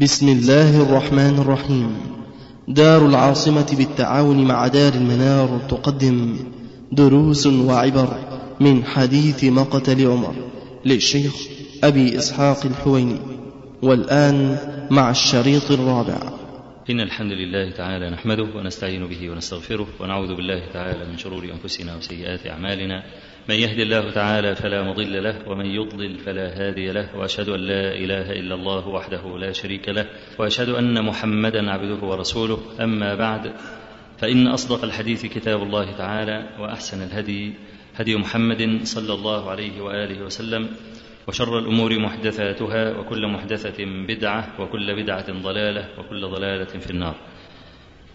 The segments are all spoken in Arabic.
بسم الله الرحمن الرحيم. دار العاصمة بالتعاون مع دار المنار تقدم دروس وعبر من حديث مقتل عمر للشيخ أبي إسحاق الحويني. والآن مع الشريط الرابع. إن الحمد لله تعالى نحمده ونستعين به ونستغفره ونعوذ بالله تعالى من شرور أنفسنا وسيئات أعمالنا. من يهد الله تعالى فلا مضل له ومن يضلل فلا هادي له وأشهد أن لا إله إلا الله وحده لا شريك له وأشهد أن محمدا عبده ورسوله. أما بعد فإن أصدق الحديث كتاب الله تعالى وأحسن الهدي هدي محمد صلى الله عليه وآله وسلم وشر الأمور محدثاتها وكل محدثة بدعة وكل بدعة ضلالة وكل ضلالة في النار.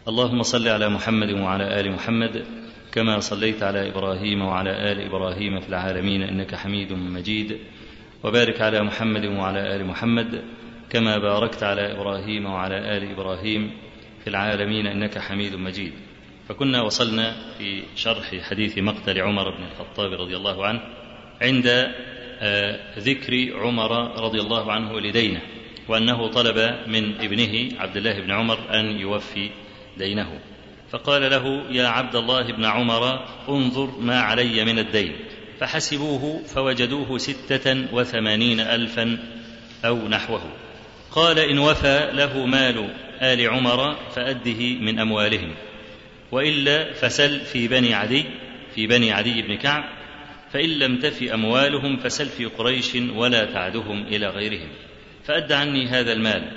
اللهم صل على محمد وعلى آل محمد كما صليت على إبراهيم وعلى آل إبراهيم في العالمين إنك حميد مجيد. وبارك على محمد وعلى آل محمد كما باركت على إبراهيم وعلى آل إبراهيم في العالمين إنك حميد مجيد. فكنا وصلنا في شرح حديث مقتل عمر بن الخطاب رضي الله عنه عند ذكر عمر رضي الله عنه لدينه وأنه طلب من ابنه عبد الله بن عمر أن يوفي دينه. فقال له يا عبد الله بن عمر انظر ما علي من الدين. فحسبوه فوجدوه ستة وثمانين ألفا أو نحوه. قال إن وفى له مال آل عمر فأده من أموالهم وإلا فسل في بني عدي في بني عدي بن كعب فإن لم تف أموالهم فسل في قريش ولا تعدهم إلى غيرهم فأد عني هذا المال.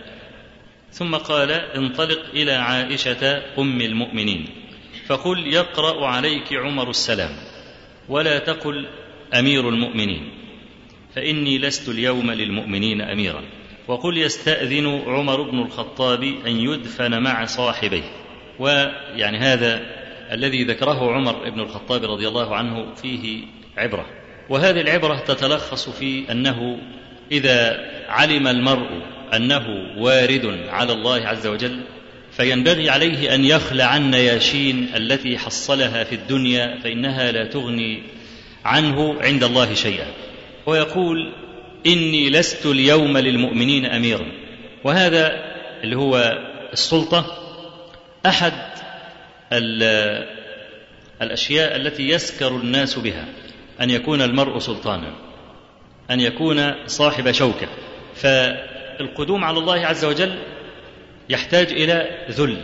ثم قال انطلق إلى عائشة أم المؤمنين فقل يقرأ عليك عمر السلام ولا تقل أمير المؤمنين فإني لست اليوم للمؤمنين أميرا وقل يستأذن عمر بن الخطاب أن يدفن مع صاحبيه ويعني هذا الذي ذكره عمر بن الخطاب رضي الله عنه فيه عبرة وهذه العبرة تتلخص في أنه إذا علم المرء أنه وارد على الله عز وجل فينبغي عليه أن يخلع عن نياشين التي حصلها في الدنيا فإنها لا تغني عنه عند الله شيئا. ويقول إني لست اليوم للمؤمنين أميرا. وهذا اللي هو السلطة أحد الأشياء التي يسكر الناس بها أن يكون المرء سلطانا أن يكون صاحب شوكة. فالقدوم على الله عز وجل يحتاج إلى ذل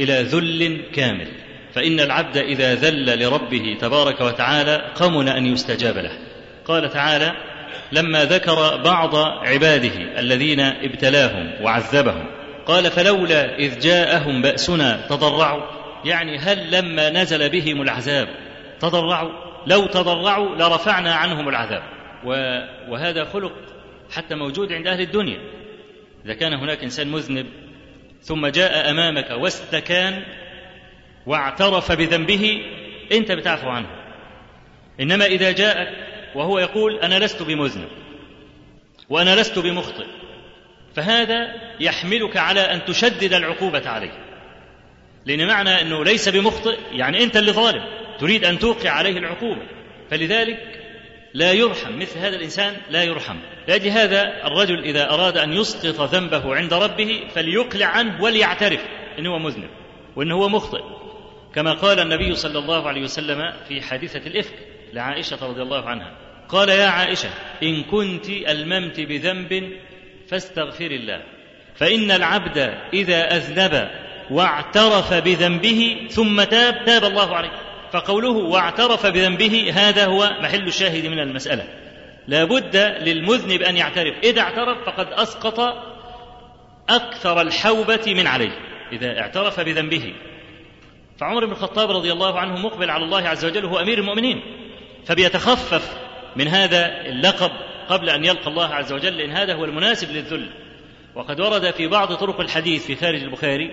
إلى ذل كامل. فإن العبد إذا ذل لربه تبارك وتعالى قمن أن يستجاب له. قال تعالى لما ذكر بعض عباده الذين ابتلاهم وعذبهم قال فلولا إذ جاءهم بأسنا تضرعوا. يعني هل لما نزل بهم العذاب تضرعوا؟ لو تضرعوا لرفعنا عنهم العذاب. وهذا خلق حتى موجود عند أهل الدنيا. إذا كان هناك إنسان مذنب ثم جاء أمامك واستكان واعترف بذنبه أنت بتعفو عنه. إنما إذا جاءك وهو يقول أنا لست بمذنب وأنا لست بمخطئ فهذا يحملك على أن تشدد العقوبة عليه. لأن معنى أنه ليس بمخطئ يعني أنت اللي ظالم تريد أن توقع عليه العقوبة. فلذلك لا يرحم مثل هذا الإنسان لا يرحم. لأجل هذا الرجل إذا أراد أن يسقط ذنبه عند ربه فليقلع عنه وليعترف أنه هو مذنب وأنه هو مخطئ. كما قال النبي صلى الله عليه وسلم في حادثة الإفك لعائشة رضي الله عنها. قال يا عائشة إن كنت ألممت بذنب فاستغفر الله. فإن العبد إذا أذنب واعترف بذنبه ثم تاب تاب الله عليه. فقوله واعترف بذنبه هذا هو محل الشاهد من المسألة. لا بد للمذنب أن يعترف. إذا اعترف فقد أسقط أكثر الحوبة من عليه. إذا اعترف بذنبه. فعمر بن الخطاب رضي الله عنه مقبل على الله عز وجل هو أمير المؤمنين. فبيتخفف من هذا اللقب قبل أن يلقى الله عز وجل لأن هذا هو المناسب للذل. وقد ورد في بعض طرق الحديث في خارج البخاري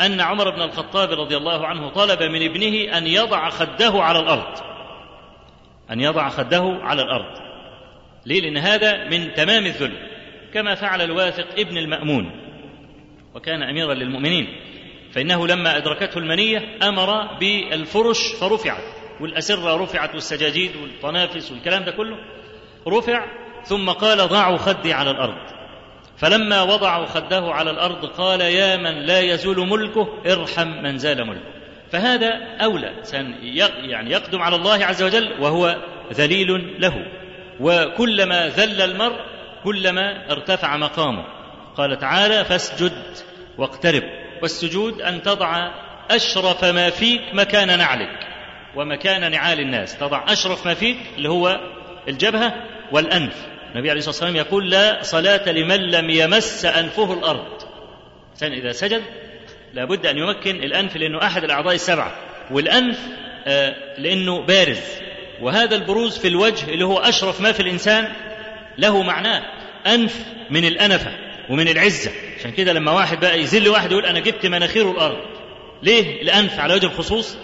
أن عمر بن الخطاب رضي الله عنه طلب من ابنه أن يضع خده على الأرض. أن يضع خده على الأرض. ليه؟ لأن هذا من تمام الذل كما فعل الواثق ابن المأمون وكان أميرا للمؤمنين. فإنه لما أدركته المنية أمر بالفرش فرفعت والأسرة رفعت والسجاجيد والطنافس والكلام ده كله رفع ثم قال ضعوا خدي على الأرض. فلما وضع خده على الأرض قال يا من لا يزول ملكه ارحم من زال ملكه. فهذا أولى يعني يقدم على الله عز وجل وهو ذليل له. وكلما ذل المرء كلما ارتفع مقامه. قال تعالى فاسجد واقترب. والسجود أن تضع أشرف ما فيك مكان نعلك ومكان نعال الناس. تضع أشرف ما فيك اللي هو الجبهة والأنف. النبي عليه الصلاة والسلام يقول لا صلاة لمن لم يمس أنفه الأرض. الانسان إذا سجد لابد أن يمكن الأنف لأنه أحد الأعضاء السبعة والأنف آه، لأنه بارز. وهذا البروز في الوجه اللي هو أشرف ما في الإنسان له معناه أنف من الأنفة ومن العزة. عشان كده لما واحد بقى يذل واحد يقول أنا جبت مناخيره الأرض. ليه؟ الأنف على وجه الخصوص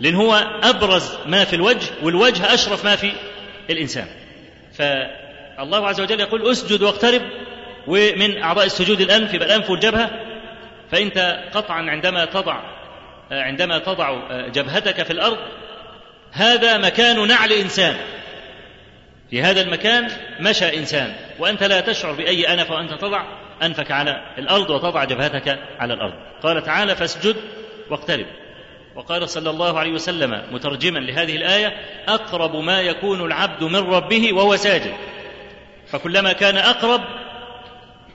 لأن هو أبرز ما في الوجه والوجه أشرف ما في الإنسان. فالله عز وجل يقول اسجد واقترب ومن أعضاء السجود الأنف يبقى الأنف والجبهة. فانت قطعا عندما تضع عندما تضع جبهتك في الأرض هذا مكان نعل إنسان. في هذا المكان مشى إنسان. وأنت لا تشعر بأي أنف وأنت تضع أنفك على الأرض وتضع جبهتك على الأرض. قال تعالى فاسجد واقترب. وقال صلى الله عليه وسلم مترجما لهذه الآية أقرب ما يكون العبد من ربه وهو ساجد. فكلما كان أقرب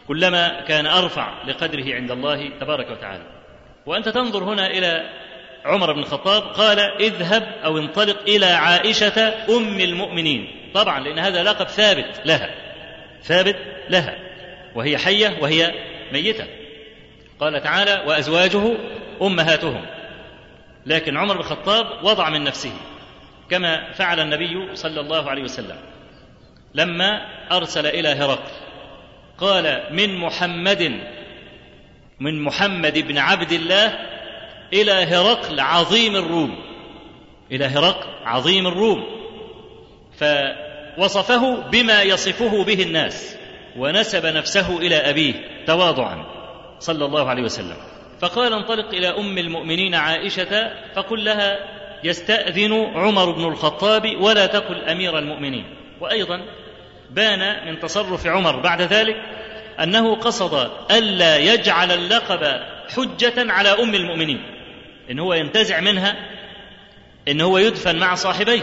كلما كان أرفع لقدره عند الله تبارك وتعالى. وأنت تنظر هنا إلى عمر بن الخطاب قال اذهب أو انطلق إلى عائشة أم المؤمنين. طبعا لأن هذا لقب ثابت لها ثابت لها وهي حية وهي ميتة. قال تعالى وأزواجه أمهاتهم. لكن عمر بن الخطاب وضع من نفسه كما فعل النبي صلى الله عليه وسلم. لما أرسل إلى هرقل. قال من محمد من محمد بن عبد الله إلى هرقل عظيم الروم. إلى هرقل عظيم الروم. فوصفه بما يصفه به الناس ونسب نفسه إلى أبيه تواضعا صلى الله عليه وسلم. فقال انطلق إلى أم المؤمنين عائشة فقل لها يستأذن عمر بن الخطاب ولا تقل أمير المؤمنين. وأيضا بان من تصرف عمر بعد ذلك أنه قصد ألا يجعل اللقب حجة على أم المؤمنين إن هو ينتزع منها إن هو يدفن مع صاحبيه.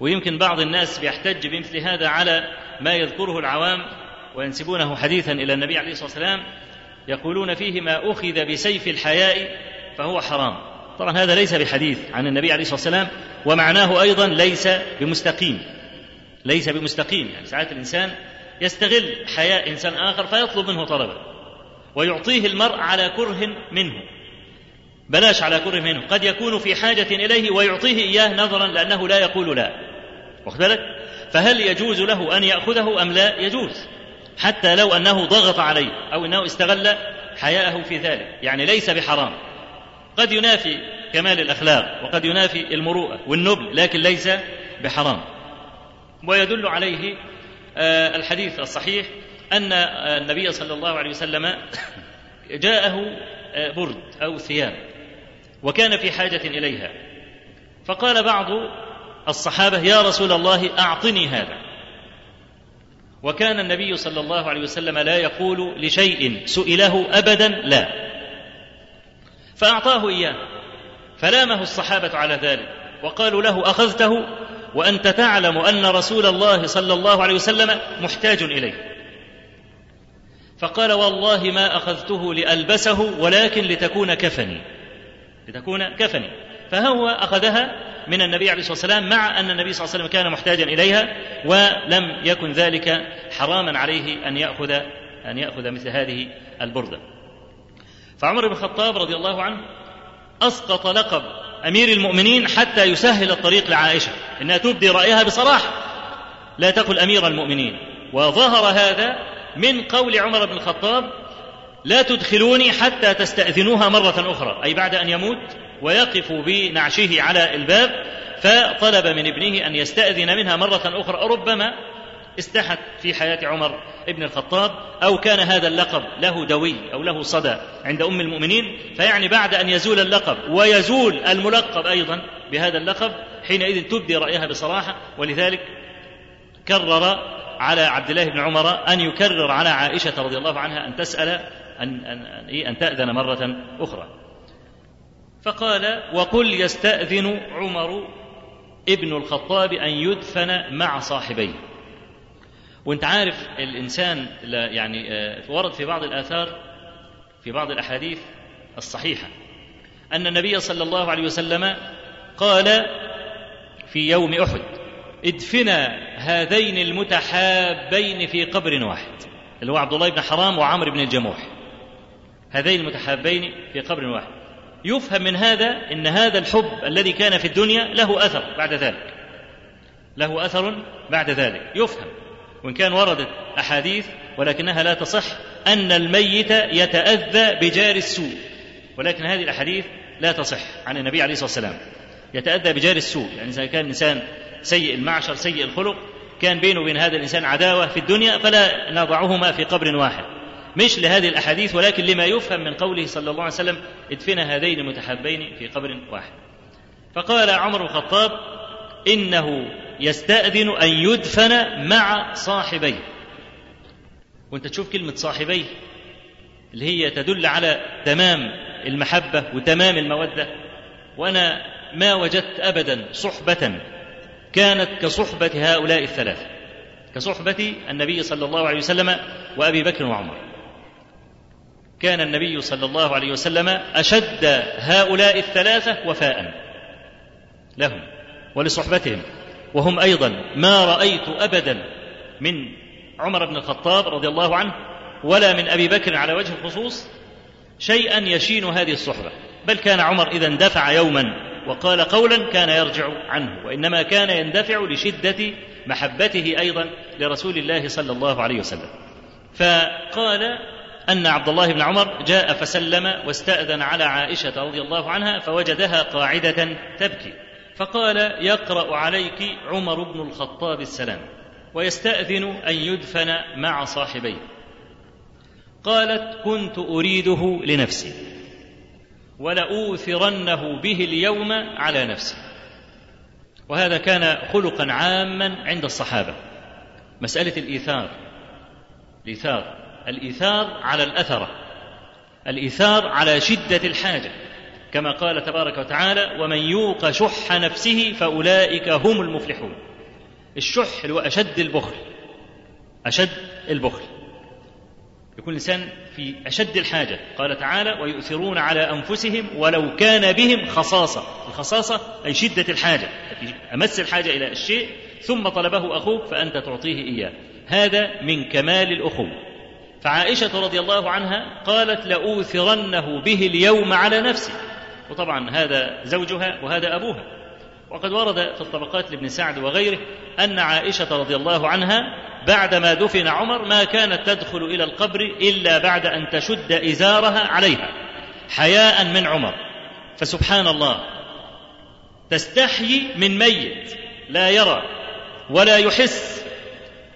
ويمكن بعض الناس بيحتج بمثل هذا على ما يذكره العوام وينسبونه حديثا إلى النبي عليه الصلاة والسلام يقولون فيه ما أخذ بسيف الحياء فهو حرام. طبعا هذا ليس بحديث عن النبي عليه الصلاة والسلام ومعناه أيضا ليس بمستقيم. ليس بمستقيم يعني ساعات الإنسان يستغل حياء إنسان آخر فيطلب منه طلبا ويعطيه المرء على كره منه. بلاش على كره منه قد يكون في حاجة إليه ويعطيه إياه نظرا لأنه لا يقول لا. واخد بالك؟ فهل يجوز له أن يأخذه أم لا؟ يجوز. حتى لو أنه ضغط عليه أو أنه استغل حياءه في ذلك يعني ليس بحرام. قد ينافي كمال الأخلاق وقد ينافي المروءة والنبل لكن ليس بحرام. ويدل عليه آه، الحديث الصحيح أن النبي صلى الله عليه وسلم جاءه آه، برد أو ثياب وكان في حاجة إليها. فقال بعض الصحابة يا رسول الله أعطني هذا. وكان النبي صلى الله عليه وسلم لا يقول لشيء سئله أبدا لا. فأعطاه إياه فلامه الصحابة على ذلك وقالوا له أخذته؟ وأنت تعلم أن رسول الله صلى الله عليه وسلم محتاج إليه. فقال والله ما أخذته لألبسه ولكن لتكون كفني. لتكون كفني. فهو أخذها من النبي عليه الصلاة والسلام مع أن النبي صلى الله عليه وسلم كان محتاجا إليها ولم يكن ذلك حراما عليه أن يأخذ أن يأخذ مثل هذه البردة. فعمر بن الخطاب رضي الله عنه أسقط لقب أمير المؤمنين حتى يسهل الطريق لعائشة إنها تبدي رأيها بصراحة. لا تقل أمير المؤمنين. وظهر هذا من قول عمر بن الخطاب لا تدخلوني حتى تستأذنوها مرة أخرى. أي بعد أن يموت ويقف بنعشه على الباب فطلب من ابنه أن يستأذن منها مرة أخرى ربما استحت في حياة عمر ابن الخطاب أو كان هذا اللقب له دوي أو له صدى عند أم المؤمنين فيعني بعد أن يزول اللقب ويزول الملقب أيضا بهذا اللقب حينئذ تبدي رأيها بصراحة ولذلك كرر على عبد الله بن عمر أن يكرر على عائشة رضي الله عنها أن تسأل أن, أن, أن تأذن مرة أخرى. فقال وقل يستأذن عمر ابن الخطاب أن يدفن مع صاحبيه. وانت عارف الإنسان يعني ورد في بعض الآثار في بعض الأحاديث الصحيحة أن النبي صلى الله عليه وسلم قال في يوم أحد ادفنا هذين المتحابين في قبر واحد اللي هو عبد الله بن حرام وعمرو بن الجموح. هذين المتحابين في قبر واحد. يفهم من هذا إن هذا الحب الذي كان في الدنيا له أثر بعد ذلك. له أثر بعد ذلك. يفهم. وإن كان وردت أحاديث ولكنها لا تصح أن الميت يتأذى بجار السوء. ولكن هذه الأحاديث لا تصح عن النبي عليه الصلاة والسلام. يتأذى بجار السوء. يعني إذا كان الإنسان سيء المعشر سيء الخلق كان بينه وبين هذا الإنسان عداوة في الدنيا فلا نضعهما في قبر واحد. مش لهذه الأحاديث ولكن لما يفهم من قوله صلى الله عليه وسلم ادفن هذين المتحابين في قبر واحد. فقال عمر بن الخطاب إنه يستأذن أن يدفن مع صاحبيه. وانت تشوف كلمة صاحبيه اللي هي تدل على تمام المحبة وتمام المودة. وأنا ما وجدت ابدا صحبة كانت كصحبة هؤلاء الثلاثه كصحبة النبي صلى الله عليه وسلم وأبي بكر وعمر. كان النبي صلى الله عليه وسلم أشد هؤلاء الثلاثة وفاء لهم ولصحبتهم. وهم أيضا ما رأيت ابدا من عمر بن الخطاب رضي الله عنه ولا من أبي بكر على وجه الخصوص شيئا يشين هذه الصحبة. بل كان عمر إذا اندفع يوما وقال قولا كان يرجع عنه وإنما كان يندفع لشدة محبته أيضا لرسول الله صلى الله عليه وسلم. فقال أن عبد الله بن عمر جاء فسلم واستأذن على عائشة رضي الله عنها فوجدها قاعدة تبكي. فقال يقرأ عليك عمر بن الخطاب السلام ويستأذن أن يدفن مع صاحبيه. قالت كنت أريده لنفسي ولأوثرنه به اليوم على نفسي. وهذا كان خلقا عاما عند الصحابة. مسألة الإيثار الإيثار الإيثار على الاثره الإيثار على شدة الحاجة. كما قال تبارك وتعالى ومن يوق شح نفسه فاولئك هم المفلحون. الشح اللي هو أشد البخل أشد البخل. يكون الإنسان في أشد الحاجة. قال تعالى ويؤثرون على انفسهم ولو كان بهم خصاصه. الخصاصة أي شدة الحاجة. في أمس الحاجة إلى الشيء ثم طلبه أخوك فأنت تعطيه إياه. هذا من كمال الأخوة. فعائشة رضي الله عنها قالت لأوثرنه به اليوم على نفسي. وطبعا هذا زوجها وهذا أبوها. وقد ورد في الطبقات لابن سعد وغيره أن عائشة رضي الله عنها بعدما دفن عمر ما كانت تدخل إلى القبر إلا بعد أن تشد إزارها عليها حياء من عمر. فسبحان الله تستحيي من ميت لا يرى ولا يحس.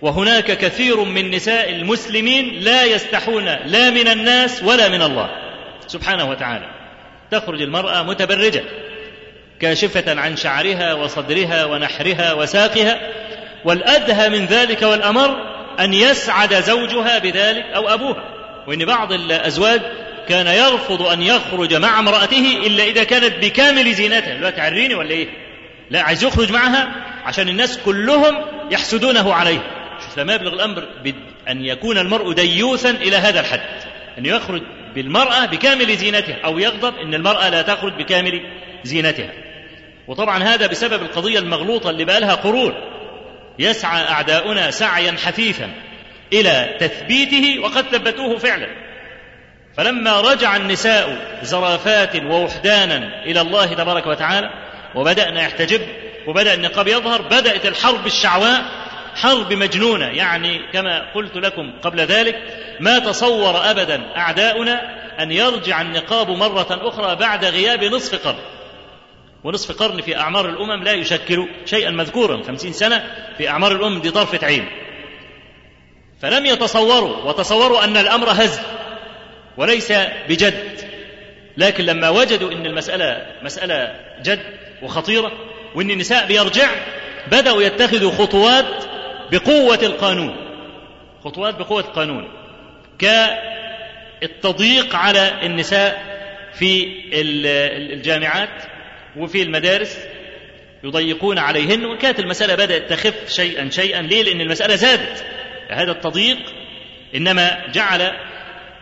وهناك كثير من نساء المسلمين لا يستحون لا من الناس ولا من الله. سبحانه وتعالى. تخرج المرأة متبرجة كاشفة عن شعرها وصدرها ونحرها وساقها والأدهى من ذلك والأمر أن يسعد زوجها بذلك أو أبوها. وإن بعض الأزواج كان يرفض أن يخرج مع امرأته إلا إذا كانت بكامل زينتها. دلوقتي عريني ولا إيه؟ لا عايز يخرج معها عشان الناس كلهم يحسدونه عليه. شوف لما يبلغ الأمر ان يكون المرء ديوثا إلى هذا الحد أن يخرج بالمرأة بكامل زينتها أو يغضب إن المرأة لا تخرج بكامل زينتها. وطبعا هذا بسبب القضية المغلوطة اللي بقى لها قرون. يسعى أعداؤنا سعيا حثيثا إلى تثبيته وقد ثبتوه فعلا. فلما رجع النساء زرافات ووحدانا إلى الله تبارك وتعالى وبدأنا يحتجب وبدأ النقاب يظهر بدأت الحرب الشعواء حرب مجنونة. يعني كما قلت لكم قبل ذلك ما تصور ابدا أعداؤنا أن يرجع النقاب مرة أخرى بعد غياب نصف قرن. ونصف قرن في أعمار الأمم لا يشكل شيئا مذكورا. خمسين سنة في أعمار الأمم دي طرفة عين. فلم يتصوروا وتصوروا أن الأمر هزل وليس بجد. لكن لما وجدوا أن المسألة مسألة جد وخطيرة وأن النساء بيرجع بدأوا يتخذوا خطوات بقوة القانون خطوات بقوة القانون كالتضييق على النساء في الجامعات وفي المدارس يضيقون عليهن وكانت المسألة بدأت تخف شيئا شيئا. ليه؟ لأن المسألة زادت. هذا التضييق إنما جعل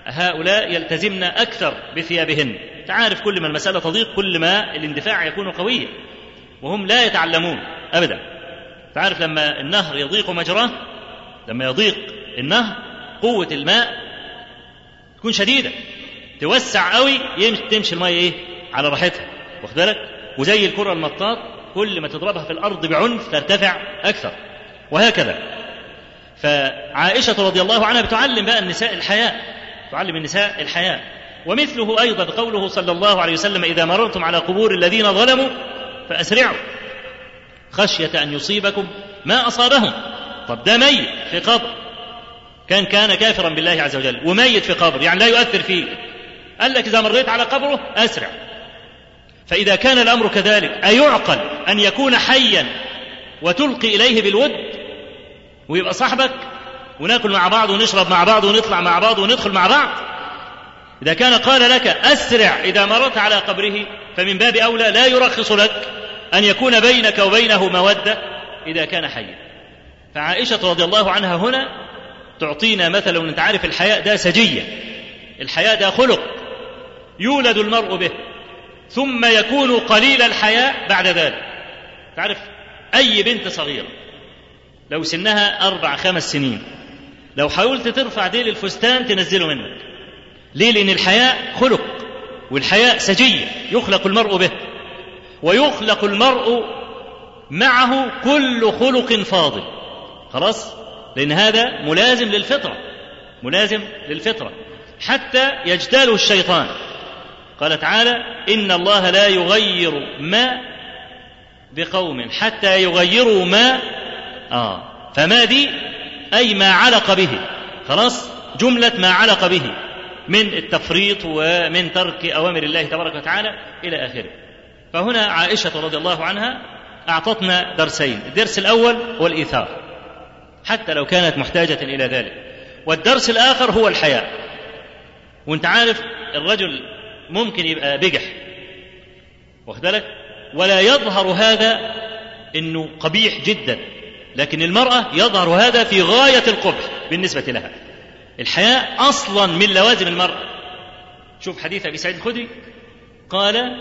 هؤلاء يلتزمن أكثر بثيابهن. تعرف كل ما المسألة تضيق كل ما الاندفاع يكون قويا وهم لا يتعلمون أبدا. تعرف لما النهر يضيق مجراه؟ لما يضيق النهر قوة الماء تكون شديدة توسع قوي تمشي المية إيه؟ على راحتها واخد بالك؟ وزي الكرة المطاط كل ما تضربها في الأرض بعنف ترتفع أكثر وهكذا. فعائشة رضي الله عنها بتعلم بقى النساء الحياء تعلم النساء الحياء ومثله أيضا قوله صلى الله عليه وسلم إذا مررتم على قبور الذين ظلموا فأسرعوا. خشية أن يصيبكم ما أصابهم. طب ده ميت في قبر. كان كان كافرا بالله عز وجل وميت في قبر يعني لا يؤثر فيه. قال لك إذا مريت على قبره أسرع. فإذا كان الأمر كذلك أيعقل أن يكون حيا وتلقي إليه بالود؟ ويبقى صاحبك؟ وناكل مع بعض ونشرب مع بعض ونطلع مع بعض وندخل مع بعض؟ إذا كان قال لك أسرع إذا مررت على قبره فمن باب أولى لا يرخص لك. أن يكون بينك وبينه مودة إذا كان حيا. فعائشة رضي الله عنها هنا تعطينا مثلا وانت عارف الحياء ده سجية. الحياء ده خلق يولد المرء به ثم يكون قليل الحياء بعد ذلك. تعرف أي بنت صغيرة؟ لو سنها أربع خمس سنين. لو حاولت ترفع ديل الفستان تنزله منك. ليه؟ لأن الحياء خلق والحياء سجية يخلق المرء به. ويخلق المرء معه كل خلق فاضل. خلاص؟ لأن هذا ملازم للفطرة ملازم للفطرة. حتى يجتاله الشيطان. قال تعالى إن الله لا يغير ما بقوم حتى يغيروا ما آه فما دي أي ما علق به. خلاص؟ جملة ما علق به من التفريط ومن ترك أوامر الله تبارك وتعالى إلى آخره. فهنا عائشة رضي الله عنها أعطتنا درسين الدرس الأول هو الإيثار حتى لو كانت محتاجة إلى ذلك. والدرس الآخر هو الحياء. وأنت عارف الرجل ممكن يبقى بجح. واخد بالك؟ ولا يظهر هذا إنه قبيح جدا لكن المرأة يظهر هذا في غاية القبح بالنسبة لها. الحياء أصلا من لوازم المرأة. شوف حديث أبي سعيد الخدري قال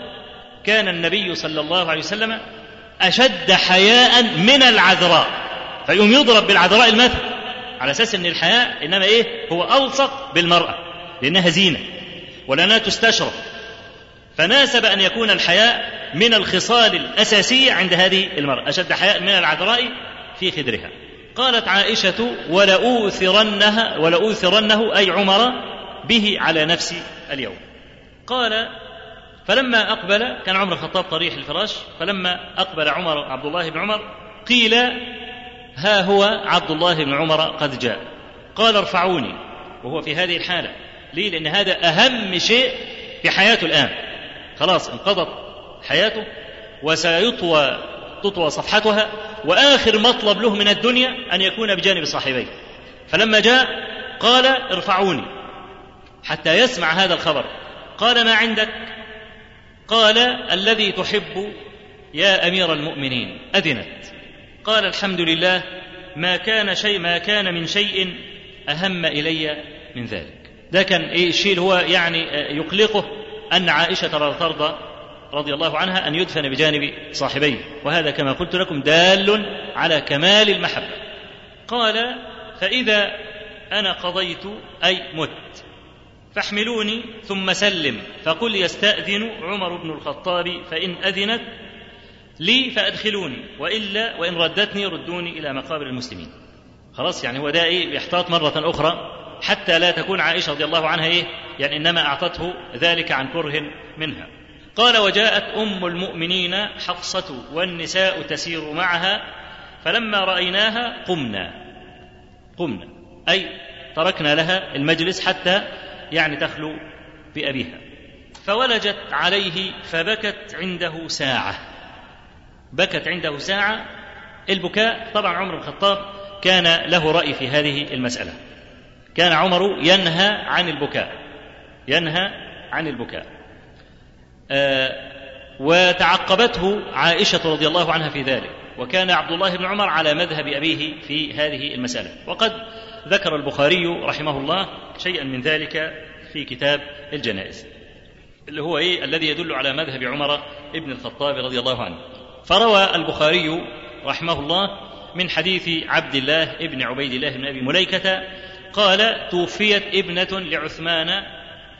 كان النبي صلى الله عليه وسلم أشد حياء من العذراء. فيقوم يضرب بالعذراء المثل. على أساس أن الحياء إنما إيه؟ هو ألصق بالمرأة لأنها زينة ولأنها تستشرف. فناسب أن يكون الحياء من الخصال الأساسية عند هذه المرأة أشد حياء من العذراء في خدرها. قالت عائشة ولأوثرنها ولأوثرنه أي عمر به على نفسي اليوم. قال فلما أقبل كان عمر الخطاب طريح الفراش فلما أقبل عمر عبد الله بن عمر قيل ها هو عبد الله بن عمر قد جاء. قال ارفعوني. وهو في هذه الحالة. ليه؟ لأن هذا أهم شيء في حياته الآن. خلاص انقضت حياته وسيطوى تطوى صفحتها وآخر مطلب له من الدنيا أن يكون بجانب صاحبيه. فلما جاء قال ارفعوني. حتى يسمع هذا الخبر. قال ما عندك؟ قال الذي تحب يا أمير المؤمنين أذنت. قال الحمد لله ما كان شيء ما كان من شيء أهم إلي من ذلك. ده كان إيه الشيء اللي هو يعني يقلقه أن عائشة ترضى رضي الله عنها أن يدفن بجانب صاحبيه. وهذا كما قلت لكم دال على كمال المحبة. قال فإذا أنا قضيت أي مت. فاحملوني ثم سلم. فقل يستأذن عمر بن الخطاب فإن أذنت لي فأدخلوني وإلا وإن ردتني ردوني إلى مقابر المسلمين. خلاص يعني هو ده إيه؟ يحتاط مرة أخرى حتى لا تكون عائشة رضي الله عنها إيه؟ يعني إنما أعطته ذلك عن كره منها. قال وجاءت أم المؤمنين حفصة والنساء تسير معها فلما رأيناها قمنا. قمنا. أي تركنا لها المجلس حتى يعني تخلو بأبيها. فولجت عليه فبكت عنده ساعة. بكت عنده ساعة. البكاء طبعا عمر بن الخطاب كان له رأي في هذه المسألة. كان عمر ينهى عن البكاء. ينهى عن البكاء. آه وتعقبته عائشة رضي الله عنها في ذلك. وكان عبد الله بن عمر على مذهب أبيه في هذه المسألة. وقد ذكر البخاري رحمه الله شيئا من ذلك في كتاب الجنائز اللي هو إيه؟ الذي يدل على مذهب عمر ابن الخطاب رضي الله عنه. فروى البخاري رحمه الله من حديث عبد الله ابن عبيد الله بن أبي مليكة قال توفيت ابنة لعثمان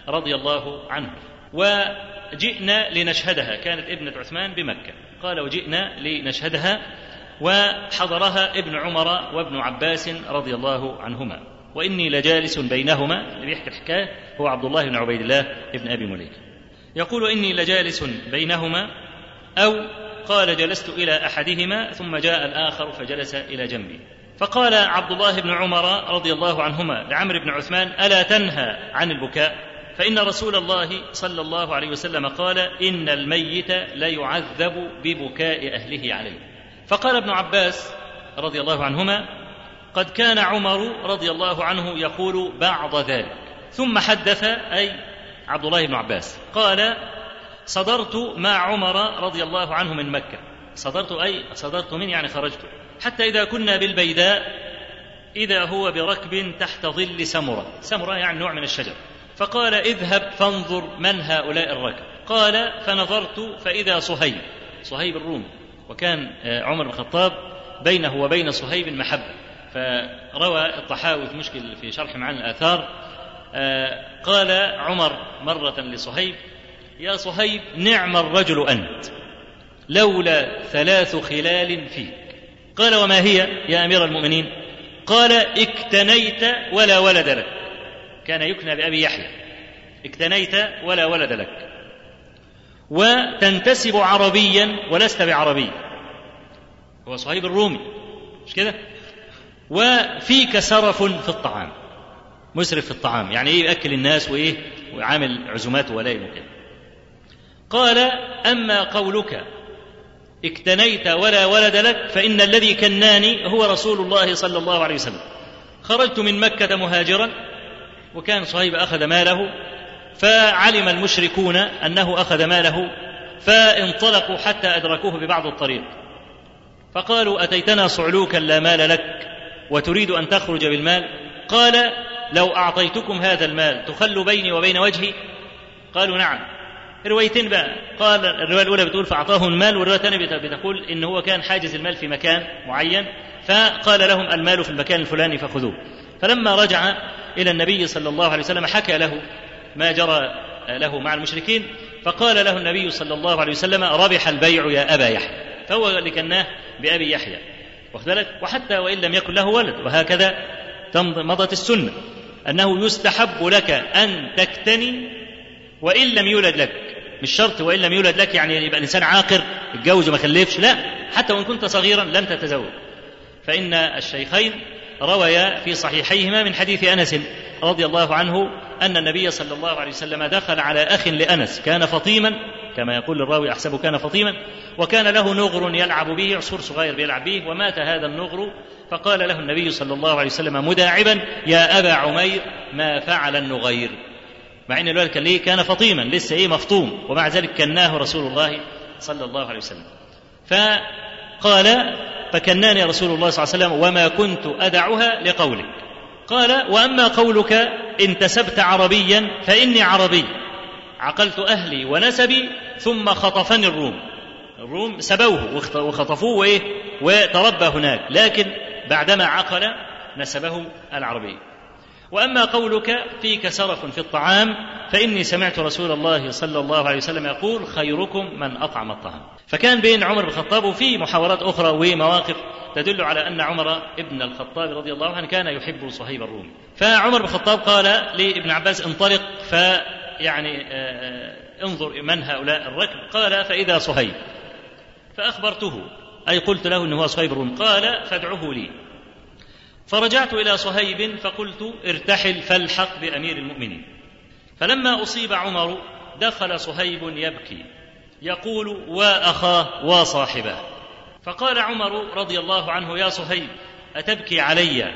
رضي الله عنه وجئنا لنشهدها كانت ابنة عثمان بمكة. قال وجئنا لنشهدها وحضرها ابن عمر وابن عباس رضي الله عنهما. وإني لجالس بينهما اللي بيحكي الحكاية هو عبد الله بن عبيد الله ابن أبي مليكة يقول إني لجالس بينهما أو قال جلست إلى أحدهما ثم جاء الآخر فجلس إلى جنبي. فقال عبد الله بن عمر رضي الله عنهما لعمرو بن عثمان ألا تنهى عن البكاء؟ فإن رسول الله صلى الله عليه وسلم قال إن الميت ليعذب ببكاء أهله عليه. فقال ابن عباس رضي الله عنهما قد كان عمر رضي الله عنه يقول بعض ذلك ثم حدث أي عبد الله بن عباس قال صدرت مع عمر رضي الله عنه من مكة. صدرت أي صدرت من يعني خرجت. حتى إذا كنا بالبيداء إذا هو بركب تحت ظل سمرة. سمرة يعني نوع من الشجر. فقال اذهب فانظر من هؤلاء الركب. قال فنظرت فإذا صهيب. صهيب الرومي. وكان عمر بن الخطاب بينه وبين صهيب محبة. فروى الطحاوي في مشكل في شرح معاني الآثار قال عمر مرة لصهيب يا صهيب نعم الرجل أنت لولا ثلاث خلال فيك. قال وما هي يا أمير المؤمنين؟ قال اكتنيت ولا ولد لك. كان يكنى بأبي يحيى. اكتنيت ولا ولد لك. وتنتسب عربيا ولست بعربي. هو صهيب الرومي. مش كده؟ وفيك سرف في الطعام. مسرف في الطعام. يعني إيه يأكل الناس وإيه؟ وعامل عزومات ولائم وكده. قال أما قولك اكتنيت ولا ولد لك فإن الذي كناني هو رسول الله صلى الله عليه وسلم. خرجت من مكة مهاجرا وكان صهيب أخذ ماله فعلم المشركون أنه أخذ ماله فانطلقوا حتى أدركوه ببعض الطريق. فقالوا أتيتنا صعلوكا لا مال لك وتريد أن تخرج بالمال؟ قال لو أعطيتكم هذا المال تخلوا بيني وبين وجهي؟ قالوا نعم. روايتين بقى. قال الرواية الأولى بتقول فاعطاهم المال والرواية الثانية بتقول إن هو كان حاجز المال في مكان معين فقال لهم المال في المكان الفلاني فخذوه. فلما رجع إلى النبي صلى الله عليه وسلم حكى له ما جرى له مع المشركين فقال له النبي صلى الله عليه وسلم ربح البيع يا أبا يحيى. فهو اللي كناه بأبي يحيى. واخذ وحتى وإن لم يكن له ولد. وهكذا مضت السنة. أنه يستحب لك أن تكتني وإن لم يولد لك. مش شرط وإن لم يولد لك يعني يبقى الإنسان عاقر اتجوز وما خلفش لا. حتى وإن كنت صغيرا لم تتزوج. فإن الشيخين رويا في صحيحيهما من حديث أنس رضي الله عنه أن النبي صلى الله عليه وسلم دخل على أخ لأنس كان فطيما كما يقول الراوي احسبه كان فطيما وكان له نغر يلعب به عصفور صغير بيلعب به ومات هذا النغر فقال له النبي صلى الله عليه وسلم مداعبا يا أبا عمير ما فعل النغير؟ مع إن الولد كان ليه كان فطيما لسه إيه مفطوم ومع ذلك كناه رسول الله صلى الله عليه وسلم. فقال فكناني رسول الله صلى الله عليه وسلم وما كنت أدعها لقولك. قال وأما قولك انتسبت عربيا فإني عربي. عقلت أهلي ونسبي ثم خطفني الروم. الروم سبوه وخطفوه وإيه؟ وتربى هناك. لكن بعدما عقل نسبه العربي وأما قولك فيك سرف في الطعام فإني سمعت رسول الله صلى الله عليه وسلم يقول خيركم من أطعم الطعام. فكان بين عمر بن الخطاب وفي محاورات أخرى ومواقف تدل على أن عمر ابن الخطاب رضي الله عنه كان يحب صهيب الرومي فعمر بن الخطاب قال لابن عباس انطلق فيعني انظر من هؤلاء الركب. قال فإذا صهيب. فأخبرته أي قلت له إنه هو صهيب الرومي قال فادعه لي. فرجعت إلى صهيب فقلت ارتحل فالحق بأمير المؤمنين. فلما أصيب عمر دخل صهيب يبكي يقول واخاه وصاحباه فقال عمر رضي الله عنه يا صهيب أتبكي علي.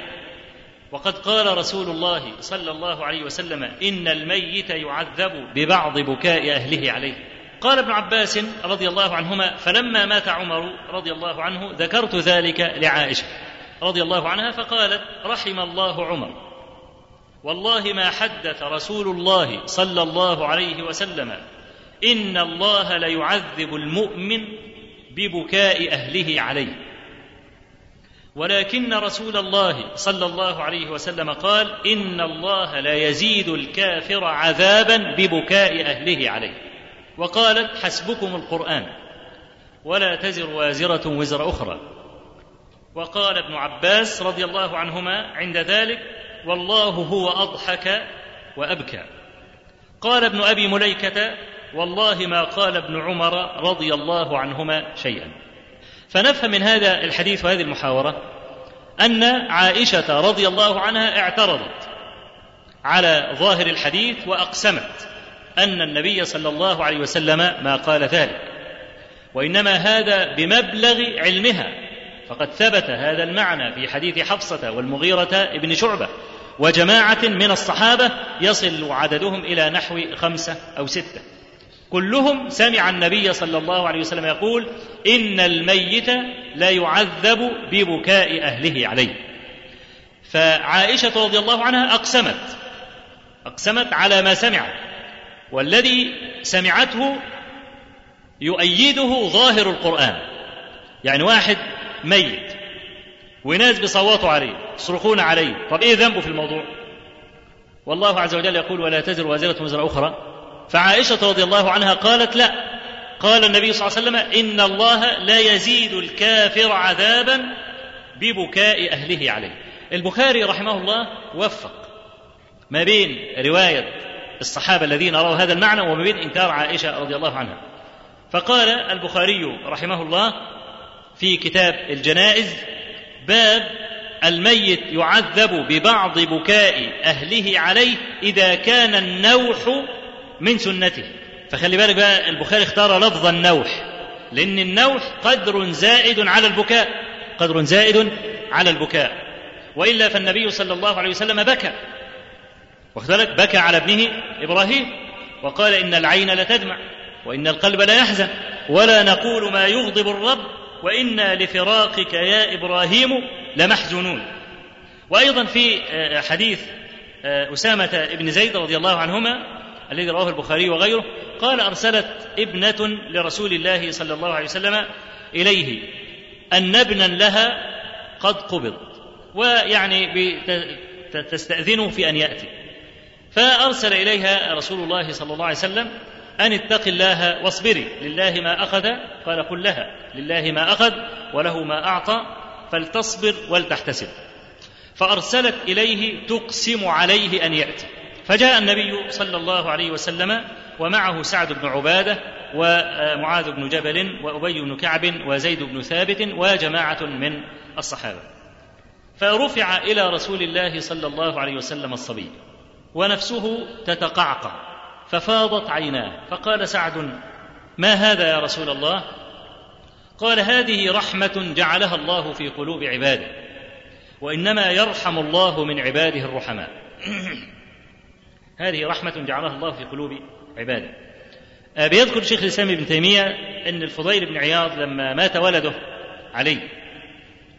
وقد قال رسول الله صلى الله عليه وسلم إن الميت يعذب ببعض بكاء أهله عليه. قال ابن عباس رضي الله عنهما فلما مات عمر رضي الله عنه ذكرت ذلك لعائشة. رضي الله عنها فقالت رحم الله عمر. والله ما حدث رسول الله صلى الله عليه وسلم. إن الله ليعذب المؤمن ببكاء أهله عليه. ولكن رسول الله صلى الله عليه وسلم قال إن الله لا يزيد الكافر عذابا ببكاء أهله عليه. وقالت حسبكم القرآن. ولا تزر وازرة وزر أخرى. وقال ابن عباس رضي الله عنهما عند ذلك والله هو أضحك وأبكى. قال ابن أبي مليكة والله ما قال ابن عمر رضي الله عنهما شيئا. فنفهم من هذا الحديث وهذه المحاورة أن عائشة رضي الله عنها اعترضت على ظاهر الحديث وأقسمت أن النبي صلى الله عليه وسلم ما قال ذلك. وإنما هذا بمبلغ علمها. فقد ثبت هذا المعنى في حديث حفصة والمغيرة بن شعبة وجماعة من الصحابة يصل عددهم إلى نحو خمسة أو ستة. كلهم سمع النبي صلى الله عليه وسلم يقول إن الميت لا يعذب ببكاء أهله عليه. فعائشة رضي الله عنها أقسمت أقسمت على ما سمعت والذي سمعته يؤيده ظاهر القرآن. يعني واحد ميت. وناس بيصوتوا عليه يصرخون عليه. طب إيه ذنبه في الموضوع؟ والله عز وجل يقول ولا تزر وازرة وزر أخرى. فعائشة رضي الله عنها قالت لا. قال النبي صلى الله عليه وسلم إن الله لا يزيد الكافر عذابا ببكاء أهله عليه. البخاري رحمه الله وفق ما بين رواية الصحابة الذين رأوا هذا المعنى وما بين إنكار عائشة رضي الله عنها. فقال البخاري رحمه الله في كتاب الجنائز باب الميت يعذب ببعض بكاء أهله عليه إذا كان النوح من سنته. فخلي بالك بقى البخاري اختار لفظ النوح لأن النوح قدر زائد على البكاء قدر زائد على البكاء. وإلا فالنبي صلى الله عليه وسلم بكى. واختلت بكى على ابنه إبراهيم وقال إن العين لتدمع وإن القلب لا يحزن ولا نقول ما يغضب الرب وإنا لفراقك يا إبراهيم لمحزونون. وأيضا في حديث أسامة بن زيد رضي الله عنهما الذي رواه البخاري وغيره قال أرسلت ابنة لرسول الله صلى الله عليه وسلم إليه أن ابنا لها قد قبض ويعني تستأذنه في أن يأتي. فأرسل إليها رسول الله صلى الله عليه وسلم أن اتق الله واصبري. لله ما أخذ قال قل لها. لله ما أخذ وله ما أعطى فلتصبر ولتحتسب. فأرسلت إليه تقسم عليه أن يأتي فجاء النبي صلى الله عليه وسلم ومعه سعد بن عبادة ومعاذ بن جبل وأبي بن كعب وزيد بن ثابت وجماعة من الصحابة. فرفع إلى رسول الله صلى الله عليه وسلم الصبي. ونفسه تتقعقع. ففاضت عيناه. فقال سعد ما هذا يا رسول الله؟ قال هذه رحمة جعلها الله في قلوب عباده وإنما يرحم الله من عباده الرحماء. هذه رحمة جعلها الله في قلوب عباده. بيذكر شيخ الإسلام ابن تيمية أن الفضيل بن عياض لما مات ولده علي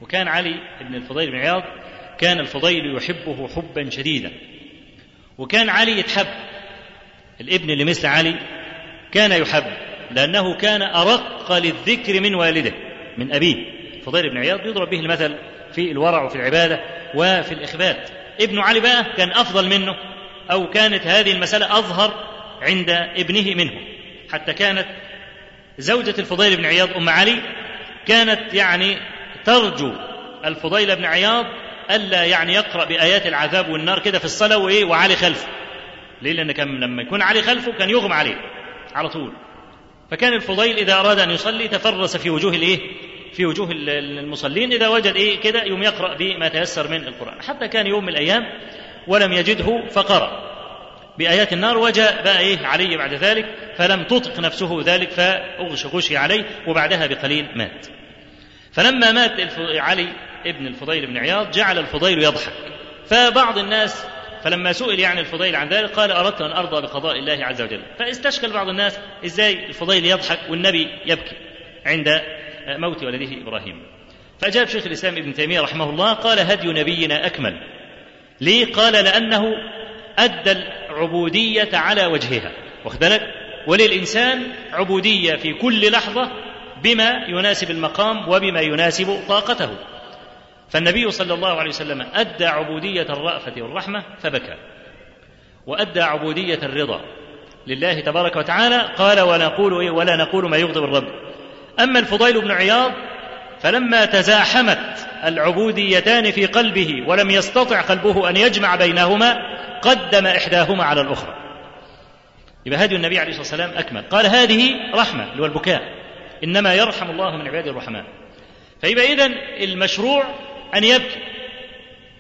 وكان علي بن الفضيل بن عياض كان الفضيل يحبه حبا شديدا وكان علي يتحب. الابن اللي مثل علي كان يحب لأنه كان أرق للذكر من والده من أبيه. فضيل بن عياض يضرب به المثل في الورع وفي العبادة وفي الإخبات. ابن علي بقى كان أفضل منه أو كانت هذه المسألة أظهر عند ابنه منه. حتى كانت زوجة الفضيل بن عياض أم علي كانت يعني ترجو الفضيل بن عياض ألا يعني يقرأ بآيات العذاب والنار كده في الصلاة وإيه وعلي خلفه. ليه؟ لأن كان لما يكون علي خلفه كان يغمى عليه على طول. فكان الفضيل إذا أراد أن يصلي تفرس في وجوه الإيه؟ في وجوه المصلين إذا وجد إيه؟ كده يوم يقرأ بما تيسر من القرآن. حتى كان يوم من الأيام ولم يجده فقرأ بآيات النار وجاء بقى إيه؟ علي بعد ذلك فلم تطق نفسه ذلك فأغش غشي عليه وبعدها بقليل مات. فلما مات علي ابن الفضيل بن عياض جعل الفضيل يضحك. فبعض الناس فلما سئل يعني الفضيل عن ذلك قال أردت أن أرضى بقضاء الله عز وجل. فاستشكل بعض الناس إزاي الفضيل يضحك والنبي يبكي عند موت ولده إبراهيم. فأجاب شيخ الإسلام ابن تيمية رحمه الله قال هدي نبينا أكمل. ليه؟ قال لأنه أدى العبودية على وجهها. واخد بالك؟ وللإنسان عبودية في كل لحظة بما يناسب المقام وبما يناسب طاقته. فالنبي صلى الله عليه وسلم أدى عبودية الرأفة والرحمة فبكى وأدى عبودية الرضا لله تبارك وتعالى قال ونقول إيه؟ ولا نقول ما يغضب الرب. أما الفضيل بن عياض فلما تزاحمت العبوديتان في قلبه ولم يستطع قلبه أن يجمع بينهما قدم إحداهما على الأخرى. يبقى هدي النبي عليه الصلاة والسلام أكمل. قال هذه رحمة اللي هو البكاء إنما يرحم الله من عباده الرحمن. فيبقى إذن المشروع أن يبكي.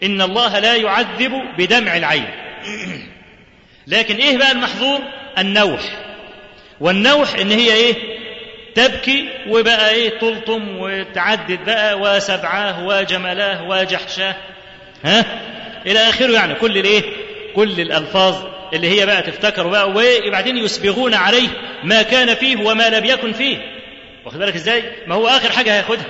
إن الله لا يعذب بدمع العين. لكن إيه بقى المحظور؟ النوح. والنوح إن هي إيه؟ تبكي وبقى إيه؟ تلطم وتعدد بقى وسبعاه وجملاه وجحشاه. ها؟ إلى آخره يعني. كل الإيه؟ كل الألفاظ اللي هي بقى تفتكر بقى. وبعدين يسبغون عليه ما كان فيه وما لم يكن فيه. واخد بالك إزاي؟ ما هو آخر حاجة هياخدها.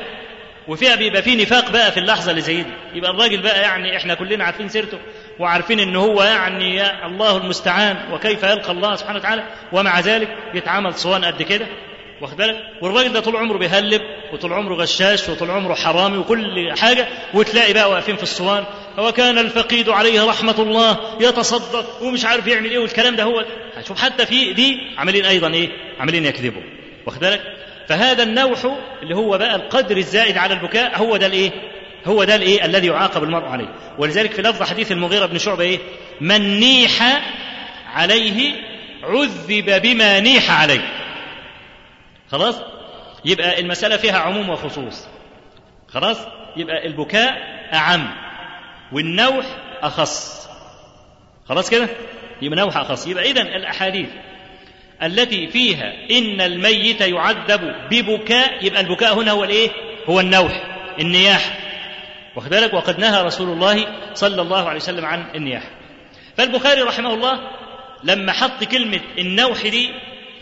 وفيها بيبقى في نفاق بقى في اللحظة اللي زي دي. يبقى الراجل بقى يعني إحنا كلنا عارفين سيرته وعارفين إن هو يعني يا الله المستعان وكيف يلقى الله سبحانه وتعالى ومع ذلك بيتعامل صوان قد كده. واخد بالك؟ والراجل ده طول عمره بيهلب وطول عمره غشاش وطول عمره حرامي وكل حاجة وتلاقي بقى واقفين في الصوان. وكان الفقيد عليه رحمة الله يتصدق ومش عارف يعمل إيه والكلام ده هو. شوف حتى في دي عاملين أيضا إيه؟ عاملين يكذبوا. واخد بالك؟ فهذا النوح اللي هو بقى القدر الزائد على البكاء هو ده الإيه؟ هو ده الإيه؟ الذي يعاقب المرء عليه. ولذلك في لفظ حديث المغيرة بن شعبة إيه؟ من نيح عليه عذب بما نيح عليه. خلاص؟ يبقى المسألة فيها عموم وخصوص. خلاص؟ يبقى البكاء أعم والنوح أخص. خلاص كده؟ يبقى نوح أخص. يبقى إذن الأحاديث التي فيها إن الميت يعذب ببكاء يبقى البكاء هنا هو الإيه؟ هو النوح النياحة واخد بالك؟ وقد نهى رسول الله صلى الله عليه وسلم عن النياحة فالبخاري رحمه الله لما حط كلمة النوح دي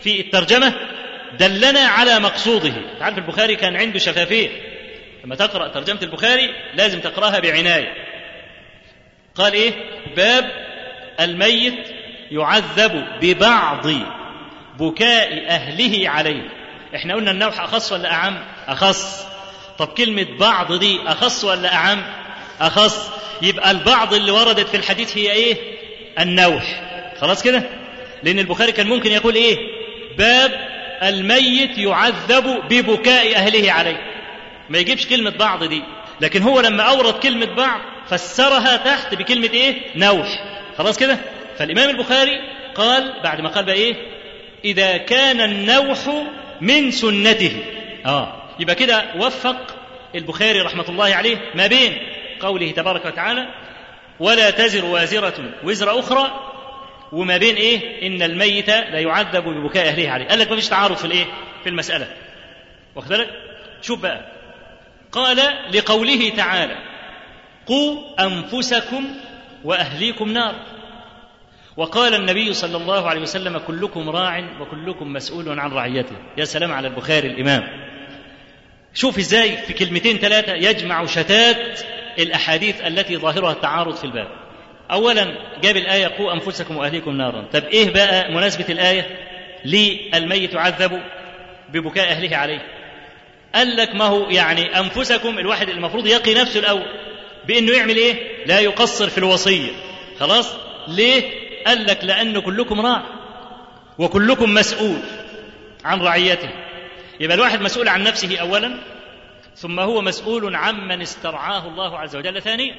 في الترجمة دلنا على مقصوده. تعرف البخاري كان عنده شفافية. لما تقرأ ترجمة البخاري لازم تقرأها بعناية. قال إيه؟ باب الميت يعذب ببعض بكاء أهله عليه. إحنا قلنا النوح أخص ولا أعم؟ أخص. طب كلمة بعض دي أخص ولا أعم؟ أخص. يبقى البعض اللي وردت في الحديث هي إيه؟ النوح. خلاص كده؟ لأن البخاري كان ممكن يقول إيه؟ باب الميت يعذب ببكاء أهله عليه. ما يجيبش كلمة بعض دي. لكن هو لما أورد كلمة بعض فسرها تحت بكلمة إيه؟ نوح. خلاص كده؟ فالإمام البخاري قال بعد ما قال بقى إيه؟ إذا كان النوح من سنته. آه. يبقى كده وفق البخاري رحمة الله عليه ما بين قوله تبارك وتعالى ولا تزر وازرة وزر أخرى وما بين إيه؟ إن الميت لا يعذب ببكاء أهله عليه. قال لك ما فيش تعارض في الإيه؟ في المسألة. واخد بالك؟ شوف بقى. قال لقوله تعالى قوا أنفسكم وأهليكم نار. وقال النبي صلى الله عليه وسلم كلكم راع وكلكم مسؤول عن رعيته. يا سلام على البخاري الإمام. شوف إزاي في كلمتين ثلاثة يجمع شتات الأحاديث التي ظاهرها التعارض في الباب. أولا جاب الآية قوا أنفسكم وأهليكم نارا. طب إيه بقى مناسبة الآية؟ للميت يعذب ببكاء أهله عليه. قال لك ما هو؟ يعني أنفسكم الواحد المفروض يقي نفسه الأول بأنه يعمل إيه؟ لا يقصر في الوصية. خلاص؟ ليه؟ قال لك لأن كلكم راع وكلكم مسؤول عن رعيته يبقى الواحد مسؤول عن نفسه أولا ثم هو مسؤول عمن استرعاه الله عز وجل ثانيا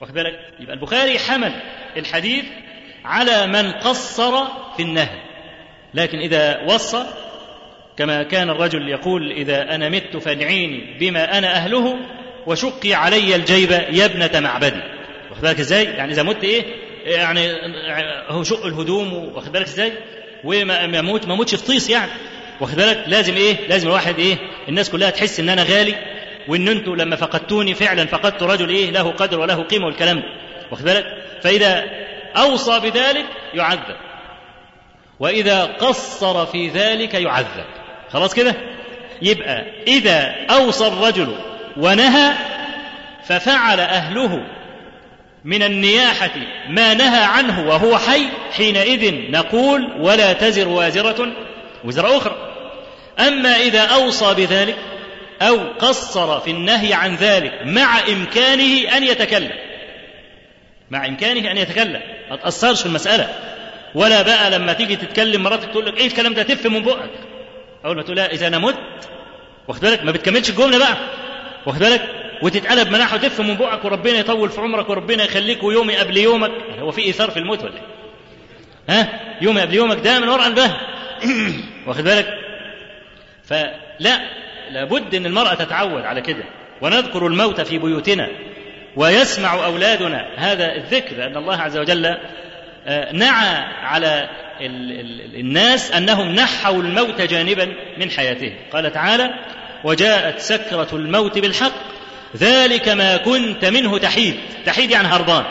واخد بالك يبقى البخاري حمل الحديث على من قصر في النهي لكن إذا وصى كما كان الرجل يقول إذا أنا مت فادعيني بما أنا أهله وشقي علي الجيب يا ابنة معبدي واخد بالك إزاي؟ يعني إذا مت إيه؟ يعني هو شق الهدوم واخد بالك إزاي؟ وما أموت ما اموتش في طيس يعني. واخد بالك؟ لازم إيه؟ لازم الواحد إيه؟ الناس كلها تحس إن أنا غالي وإن أنتوا لما فقدتوني فعلا فقدت رجل إيه؟ له قدر وله قيمة والكلام ده. واخد بالك؟ فإذا أوصى بذلك يعذب. وإذا قصر في ذلك يعذب. خلاص كده؟ يبقى إذا أوصى الرجل ونهى ففعل أهله من النياحة ما نهى عنه وهو حي حينئذ نقول ولا تزر وازرة وزر أخرى. أما إذا أوصى بذلك أو قصر في النهي عن ذلك مع إمكانه أن يتكلم. مع إمكانه أن يتكلم. ما تأثرش في المسألة. ولا بقى لما تيجي تتكلم مراتك تقول لك إيه الكلام ده تف من بقك. أول ما تقول لها إذا أنا مت واخد بالك؟ ما بتكملش الجملة بقى. واخد بالك؟ وتتقلب مناحه وتف من بقك وربنا يطول في عمرك وربنا يخليك ويومي قبل يومك. هو في إيثار في الموت ولا ها؟ يومي قبل يومك ده من ورع البهم واخد بالك؟ فلا لابد إن المرأة تتعود على كده. ونذكر الموت في بيوتنا ويسمع أولادنا. هذا الذكر لأن الله عز وجل نعى على الناس أنهم نحوا الموت جانبا من حياتهم. قال تعالى وجاءت سكرة الموت بالحق. ذلك ما كنت منه تحيد. تحيد يعني هربان.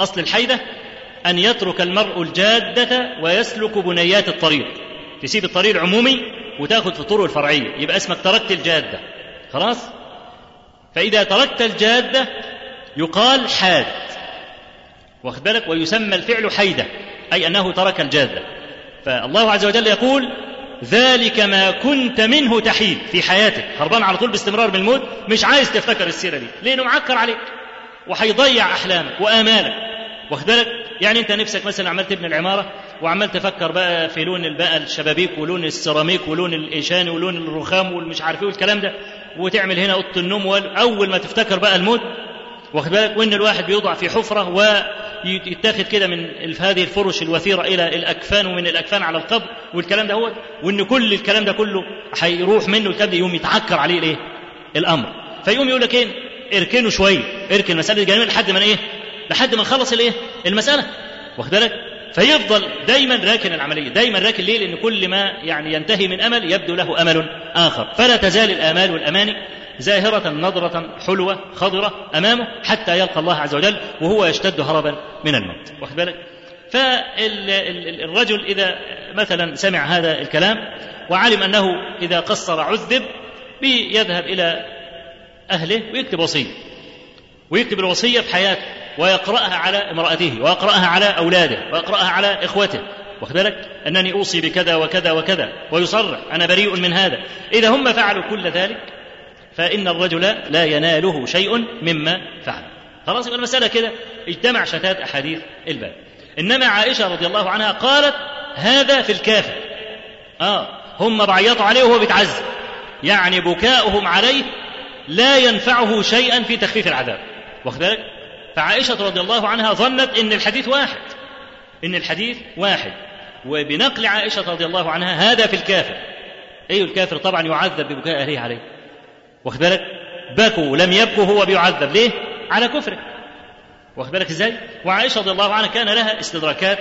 أصل الحيدة أن يترك المرء الجادة ويسلك بنيات الطريق. تسيب الطريق العمومي وتأخذ في الطرق الفرعية. يبقى اسمك تركت الجادة. خلاص؟ فإذا تركت الجادة يقال حاد. واخد بالك؟ ويسمى الفعل حيدة. أي أنه ترك الجادة. فالله عز وجل يقول ذلك ما كنت منه تحيد في حياتك. هربان على طول باستمرار من الموت مش عايز تفتكر السيرة دي. لأنه معكر عليك. وهيضيع أحلامك وآمالك. واخد بالك؟ يعني أنت نفسك مثلا عمال تبني العمارة وعمال تفكر بقى في لون بقى الشبابيك ولون السيراميك ولون الإيشان ولون الرخام والمش عارف إيه والكلام ده. وتعمل هنا أوضة النوم أول ما تفتكر بقى الموت واخد بالك؟ وإن الواحد بيوضع في حفرة ويتاخد كده من هذه الفرش الوثيرة إلى الأكفان ومن الأكفان على القبر والكلام ده هو وإن كل الكلام ده كله هيروح منه الكلام ده يقوم يتعكر عليه الإيه؟ الأمر فيقوم يقول لك إيه؟ اركنه شوية اركن المسألة الجانبية لحد ما إيه؟ لحد ما نخلص الإيه؟ المسألة واخد بالك؟ فيفضل دايما راكن العملية، دايما راكن ليه؟ لأن كل ما يعني ينتهي من أمل يبدو له أمل آخر، فلا تزال الآمال والأماني زاهرة نظرة حلوة خضرة أمامه حتى يلقى الله عز وجل وهو يشتد هربا من الموت. واخد بالك؟ فالرجل إذا مثلا سمع هذا الكلام وعلم أنه إذا قصر عذب بيذهب إلى أهله ويكتب وصية. ويكتب الوصية في حياته ويقرأها على امرأته ويقرأها على أولاده ويقرأها على إخوته. واخد بالك؟ أنني أوصي بكذا وكذا وكذا ويصرح أنا بريء من هذا. إذا هم فعلوا كل ذلك فإن الرجل لا يناله شيء مما فعل. خلاص يبقى المسألة كده. اجتمع شتات أحاديث الباب. إنما عائشة رضي الله عنها قالت هذا في الكافر. آه هم بعيطوا عليه وهو بيتعذب يعني بكاؤهم عليه لا ينفعه شيئا في تخفيف العذاب. واخد بالك؟ فعائشة رضي الله عنها ظنت إن الحديث واحد. إن الحديث واحد. وبنقل عائشة رضي الله عنها هذا في الكافر. أي الكافر طبعا يعذب ببكاء أهله عليه. واخد بالك؟ بكوا لم يبكوا هو بيعذب. ليه؟ على كفره. واخد بالك إزاي؟ وعائشة رضي الله عنها كان لها استدراكات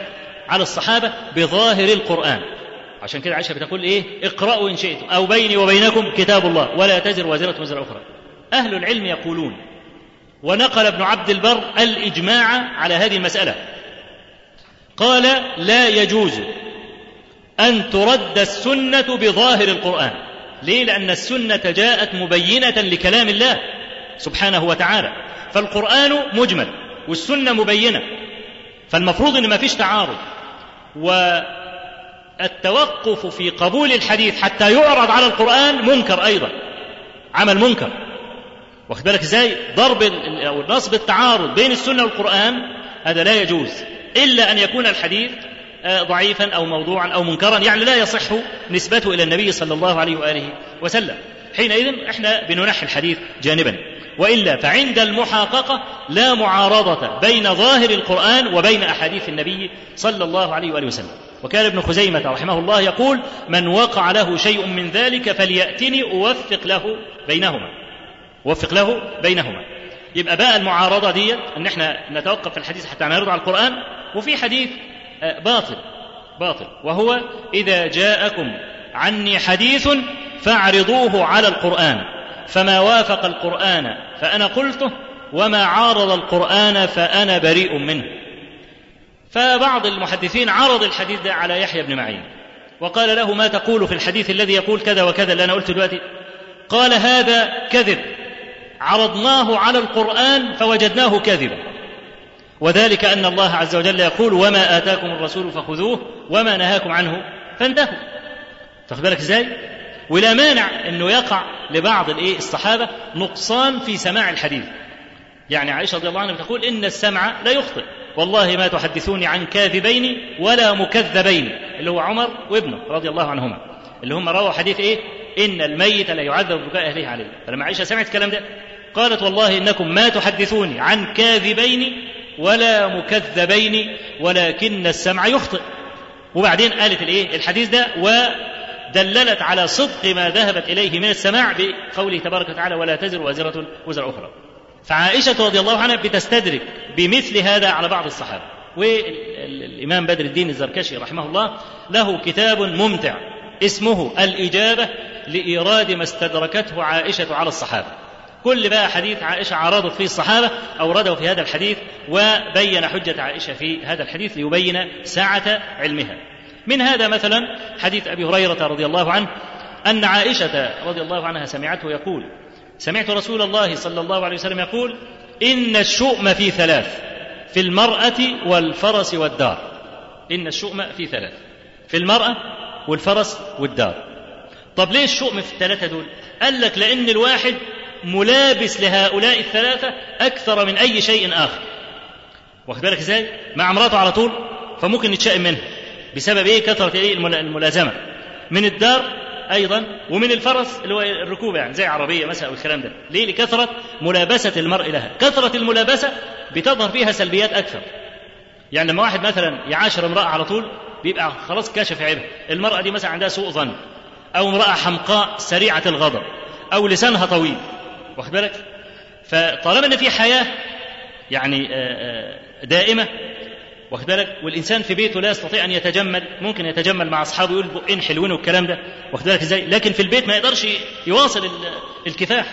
على الصحابة بظاهر القرآن. عشان كده عائشة بتقول إيه؟ اقرأوا إن شئتم. أو بيني وبينكم كتاب الله. ولا تزر وازرة وزر أخرى. أهل العلم يقولون ونقل ابن عبد البر الإجماع على هذه المسألة. قال لا يجوز أن ترد السنة بظاهر القرآن. ليه؟ لأن السنة جاءت مبينة لكلام الله سبحانه وتعالى. فالقرآن مجمل والسنة مبينة. فالمفروض إن ما فيش تعارض. والتوقف في قبول الحديث حتى يعرض على القرآن منكر أيضا. عمل منكر. واخد بالك إزاي؟ ضرب أو نصب التعارض بين السنة والقرآن هذا لا يجوز. إلا أن يكون الحديث ضعيفا أو موضوعا أو منكرا يعني لا يصح نسبته إلى النبي صلى الله عليه وآله وسلم. حينئذ إحنا بننحي الحديث جانبا. وإلا فعند المحاققه لا معارضة بين ظاهر القرآن وبين أحاديث النبي صلى الله عليه وآله وسلم. وكان ابن خزيمة رحمه الله يقول من وقع له شيء من ذلك فليأتني أوفق له بينهما. أوفق له بينهما. يبقى بقى المعارضة دي إن إحنا نتوقف في الحديث حتى نعرض على القرآن. وفي حديث باطل باطل. وهو إذا جاءكم عني حديث فاعرضوه على القرآن. فما وافق القرآن فأنا قلته وما عارض القرآن فأنا بريء منه. فبعض المحدثين عرض الحديث ده على يحيى بن معين وقال له ما تقول في الحديث الذي يقول كذا وكذا اللي أنا قلته دلوقتي؟ قال هذا كذب. عرضناه على القرآن فوجدناه كذبا. وذلك أن الله عز وجل يقول وما آتاكم الرسول فخذوه وما نهاكم عنه فانتهوا. تاخد بالك إزاي؟ ولا مانع أنه يقع لبعض الإيه؟ الصحابة نقصان في سماع الحديث. يعني عائشة رضي الله عنها بتقول إن السمع لا يخطئ. والله ما تحدثوني عن كاذبين ولا مكذبين. اللي هو عمر وابنه رضي الله عنهما. اللي هم رووا حديث إيه؟ إن الميت لا يعذب بكاء أهله عليه. فلما عائشة سمعت الكلام ده قالت والله إنكم ما تحدثوني عن كاذبين ولا مكذبين ولكن السمع يخطئ. وبعدين قالت الإيه؟ الحديث ده ودللت على صدق ما ذهبت إليه من السماع بقوله تبارك وتعالى ولا تزر وازرة وزر أخرى. فعائشة رضي الله عنها بتستدرك بمثل هذا على بعض الصحابة. والإمام بدر الدين الزركشي رحمه الله له كتاب ممتع اسمه الإجابة لإيراد ما استدركته عائشة على الصحابة. كل بقى حديث عائشة عرضت فيه الصحابة أورده في هذا الحديث وبين حجة عائشة في هذا الحديث ليبين سعة علمها. من هذا مثلا حديث أبي هريرة رضي الله عنه أن عائشة رضي الله عنها سمعته يقول سمعت رسول الله صلى الله عليه وسلم يقول إن الشؤم في ثلاث في المرأة والفرس والدار. إن الشؤم في ثلاث في المرأة والفرس والدار. طب ليه الشؤم في الثلاثة دول؟ قال لك لأن الواحد ملابس لهؤلاء الثلاثة أكثر من أي شيء آخر. واخد بالك إزاي؟ مع مراته على طول فممكن يتشائم منها بسبب إيه؟ كثرة إيه؟ الملازمة. من الدار أيضا ومن الفرس اللي هو الركوب يعني زي عربية مثلا والكلام ده. ليه؟ لكثرة ملابسة المرء لها. كثرة الملابسة بتظهر فيها سلبيات أكثر. يعني لما واحد مثلا يعاشر امرأة على طول بيبقى خلاص كاشف عيبها. المرأة دي مثلا عندها سوء ظن أو امرأة حمقاء سريعة الغضب أو لسانها طويل. واخد بالك؟ فطالما إن في حياة يعني دائمة واخد بالك؟ والإنسان في بيته لا يستطيع أن يتجمل ممكن يتجمل مع أصحابه يقول بقين حلوين والكلام ده واخد بالك إزاي؟ لكن في البيت ما يقدرش يواصل الكفاح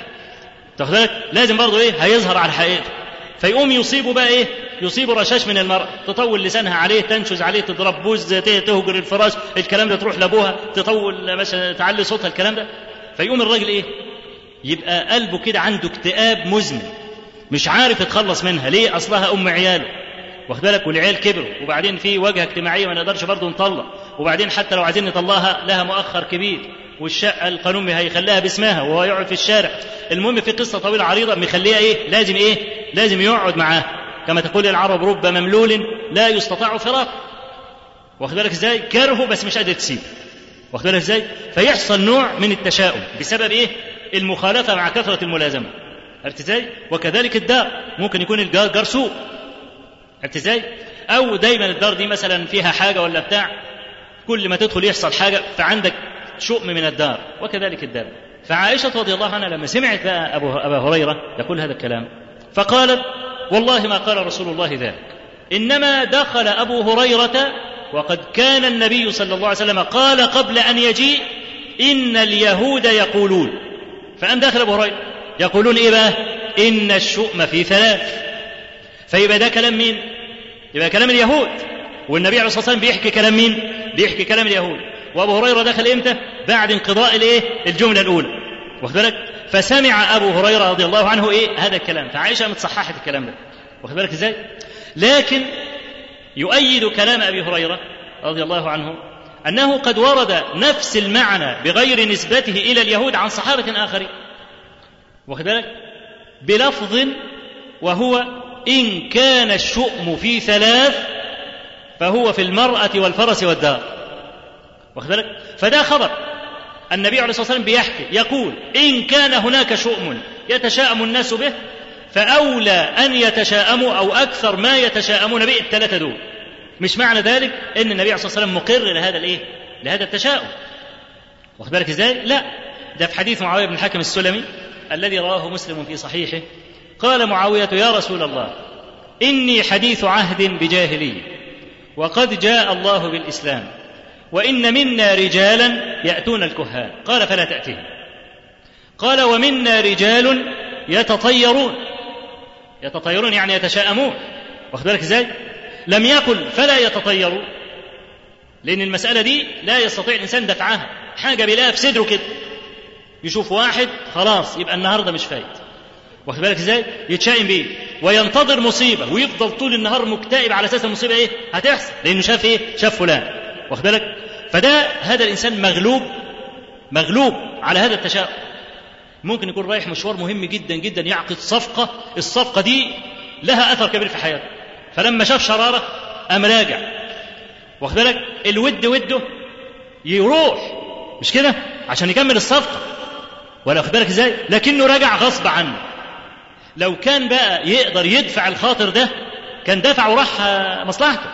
واخد بالك؟ لازم برضه إيه؟ هيظهر على حقيقته فيقوم يصيبه بقى إيه؟ يصيبه رشاش من المرأة تطول لسانها عليه تنشز عليه تضرب بوز تهجر الفراش الكلام ده تروح لأبوها تطول مثلا تعلي صوتها الكلام ده. فيقوم الراجل إيه؟ يبقى قلبه كده عنده اكتئاب مزمن مش عارف يتخلص منها. ليه؟ أصلها أم عياله. واخد بالك؟ والعيال كبروا وبعدين في واجهه اجتماعية ما نقدرش برضه نطلق. وبعدين حتى لو عايزين نطلقها لها مؤخر كبير. والشقة القانون هيخليها باسمها وهو يقعد في الشارع. المهم في قصة طويلة عريضة مخليها إيه؟ لازم إيه؟ لازم يقعد معاه كما تقول العرب رب مملول لا يستطاع فراق. واخد بالك إزاي؟ كرهه بس مش قادر تسيبه واخد بالك إزاي؟ فيحصل نوع من التشاؤم. بسبب إيه؟ المخالفة مع كثرة الملازمة. عرفت إزاي؟ وكذلك الدار. ممكن يكون الجار جار سوء. عرفت إزاي؟ أو دايما الدار دي مثلا فيها حاجة ولا بتاع. كل ما تدخل يحصل حاجة فعندك شؤم من الدار. وكذلك الدار. فعائشة رضي الله عنها لما سمعت بقى أبو أبا هريرة يقول هذا الكلام. فقالت والله ما قال رسول الله ذلك. إنما دخل أبو هريرة وقد كان النبي صلى الله عليه وسلم قال قبل أن يجيء إن اليهود يقولون. فقام داخل أبو هريرة يقولون إيه بقى؟ إن الشؤم في ثلاث فيبقى ده كلام مين؟ يبقى كلام اليهود والنبي عليه الصلاة والسلام بيحكي كلام مين؟ بيحكي كلام اليهود وأبو هريرة دخل إمتى؟ بعد انقضاء الإيه؟ الجملة الأولى واخد بالك؟ فسمع أبو هريرة رضي الله عنه إيه؟ هذا الكلام فعائشة متصححت الكلام ده واخد بالك إزاي؟ لكن يؤيد كلام أبي هريرة رضي الله عنه أنه قد ورد نفس المعنى بغير نسبته إلى اليهود عن صحابة آخرين. واخد بالك؟ بلفظ وهو إن كان الشؤم في ثلاث فهو في المرأة والفرس والدار. واخد بالك؟ فده خبر. النبي عليه الصلاة والسلام بيحكي يقول إن كان هناك شؤم يتشاءم الناس به فأولى أن يتشاءموا أو أكثر ما يتشاءمون به الثلاثة دول. مش معنى ذلك إن النبي عليه الصلاه والسلام مقر لهذا الإيه؟ لهذا التشاؤم. واخد بالك إزاي؟ لا. ده في حديث معاوية بن الحكم السلمي الذي رواه مسلم في صحيحه. قال معاوية يا رسول الله إني حديث عهد بجاهليه وقد جاء الله بالإسلام وإن منا رجالا يأتون الكهان. قال فلا تأتهم. قال ومنا رجال يتطيرون. يتطيرون يعني يتشاءمون. واخد بالك إزاي؟ لم يقل فلا يتطيروا لأن المسألة دي لا يستطيع الإنسان دفعها. حاجة بيلاقيها في صدره كده يشوف واحد خلاص يبقى النهارده مش فايت. واخد بالك إزاي؟ يتشائم بيه. وينتظر مصيبة. ويفضل طول النهار مكتئب على أساس المصيبة إيه؟ هتحصل. لأنه شاف إيه؟ شاف فلان. واخد بالك؟ فده هذا الإنسان مغلوب. مغلوب على هذا التشاؤم. ممكن يكون رايح مشوار مهم جدا جدا يعقد صفقة. الصفقة دي لها أثر كبير في حياته. فلما شاف شرارة قام راجع. واخد بالك؟ الود وده يروح. مش كده؟ عشان يكمل الصفقة. ولا واخد بالك إزاي؟ لكنه رجع غصب عنه. لو كان بقى يقدر يدفع الخاطر ده كان دفع وراح مصلحته.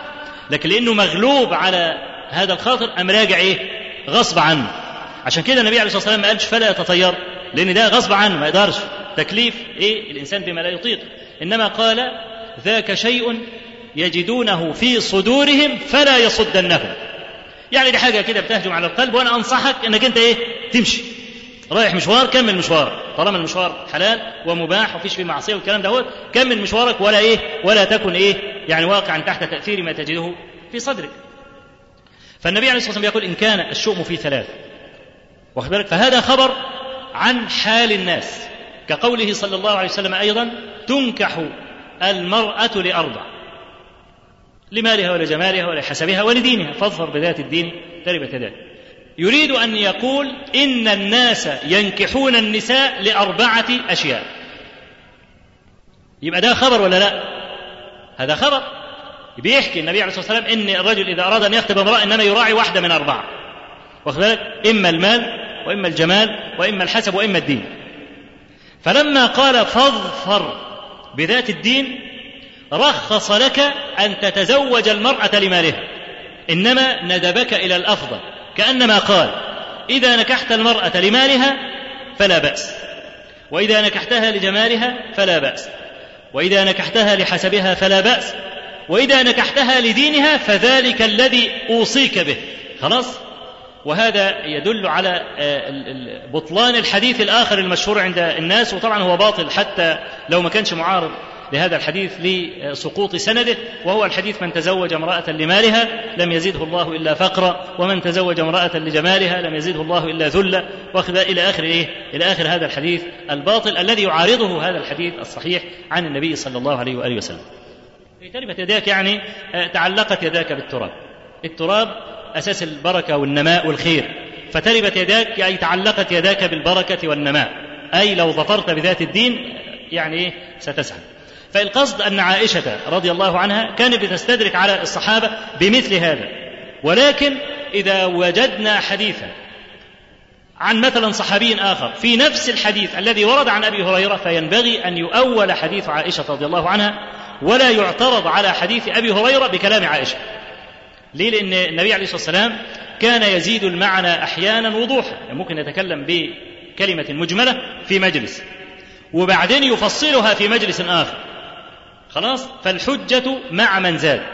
لكن لأنه مغلوب على هذا الخاطر قام راجع إيه؟ غصب عنه. عشان كده النبي عليه الصلاة والسلام ما قالش فلا يتطير لأن ده غصب عنه ما يقدرش. تكليف إيه؟ الإنسان بما لا يطيق. إنما قال ذاك شيء يجدونه في صدورهم فلا يصدنهم. يعني دي حاجة كده بتهجم على القلب وأنا أنصحك إنك أنت إيه؟ تمشي. رايح مشوار كمل مشوارك طالما المشوار حلال ومباح وفيش فيه معصية والكلام ده كمل مشوارك ولا إيه؟ ولا تكن إيه؟ يعني واقعا تحت تأثير ما تجده في صدرك. فالنبي عليه الصلاة والسلام يقول إن كان الشؤم في ثلاث. واخد بالك؟ فهذا خبر عن حال الناس. كقوله صلى الله عليه وسلم أيضا تنكح المرأة لاربع لمالها ولجمالها ولحسبها ولدينها. فاظفر بذات الدين تربت يداك يريد أن يقول إن الناس ينكحون النساء لأربعة أشياء. يبقى ده خبر ولا لا؟ هذا خبر. بيحكي النبي عليه الصلاة والسلام إن الرجل إذا أراد أن يخطب امرأة إنما يراعي واحدة من أربعة. واخد بالك؟ إما المال وإما الجمال وإما الحسب وإما الدين. فلما قال فاظفر بذات الدين رخص لك أن تتزوج المرأة لمالها. إنما ندبك إلى الأفضل. كأنما قال إذا نكحت المرأة لمالها فلا بأس. وإذا نكحتها لجمالها فلا بأس. وإذا نكحتها لحسبها فلا بأس. وإذا نكحتها لدينها فذلك الذي أوصيك به. خلاص؟ وهذا يدل على بطلان الحديث الآخر المشهور عند الناس وطبعا هو باطل حتى لو ما كانش معارض لهذا الحديث لسقوط سنده وهو الحديث من تزوج امرأة لمالها لم يزده الله إلا فقرا ومن تزوج امرأة لجمالها لم يزده الله إلا ذلا وأخذ إلى آخر إيه؟ إلى آخر هذا الحديث الباطل الذي يعارضه هذا الحديث الصحيح عن النبي صلى الله عليه وآله وسلم. تربت يداك يعني تعلقت يداك بالتراب. التراب أساس البركة والنماء والخير. فتربت يداك يعني تعلقت يداك بالبركة والنماء. أي لو ظفرت بذات الدين يعني إيه؟ ستسعد. فالقصد أن عائشة رضي الله عنها كانت بتستدرك على الصحابة بمثل هذا. ولكن إذا وجدنا حديثا عن مثلا صحابي آخر في نفس الحديث الذي ورد عن أبي هريرة فينبغي أن يؤول حديث عائشة رضي الله عنها ولا يعترض على حديث أبي هريرة بكلام عائشة. ليه؟ لأن النبي عليه الصلاة والسلام كان يزيد المعنى أحيانا وضوحا. يعني ممكن يتكلم بكلمة مجملة في مجلس. وبعدين يفصلها في مجلس آخر. خلاص؟ فالحجة مع من زاد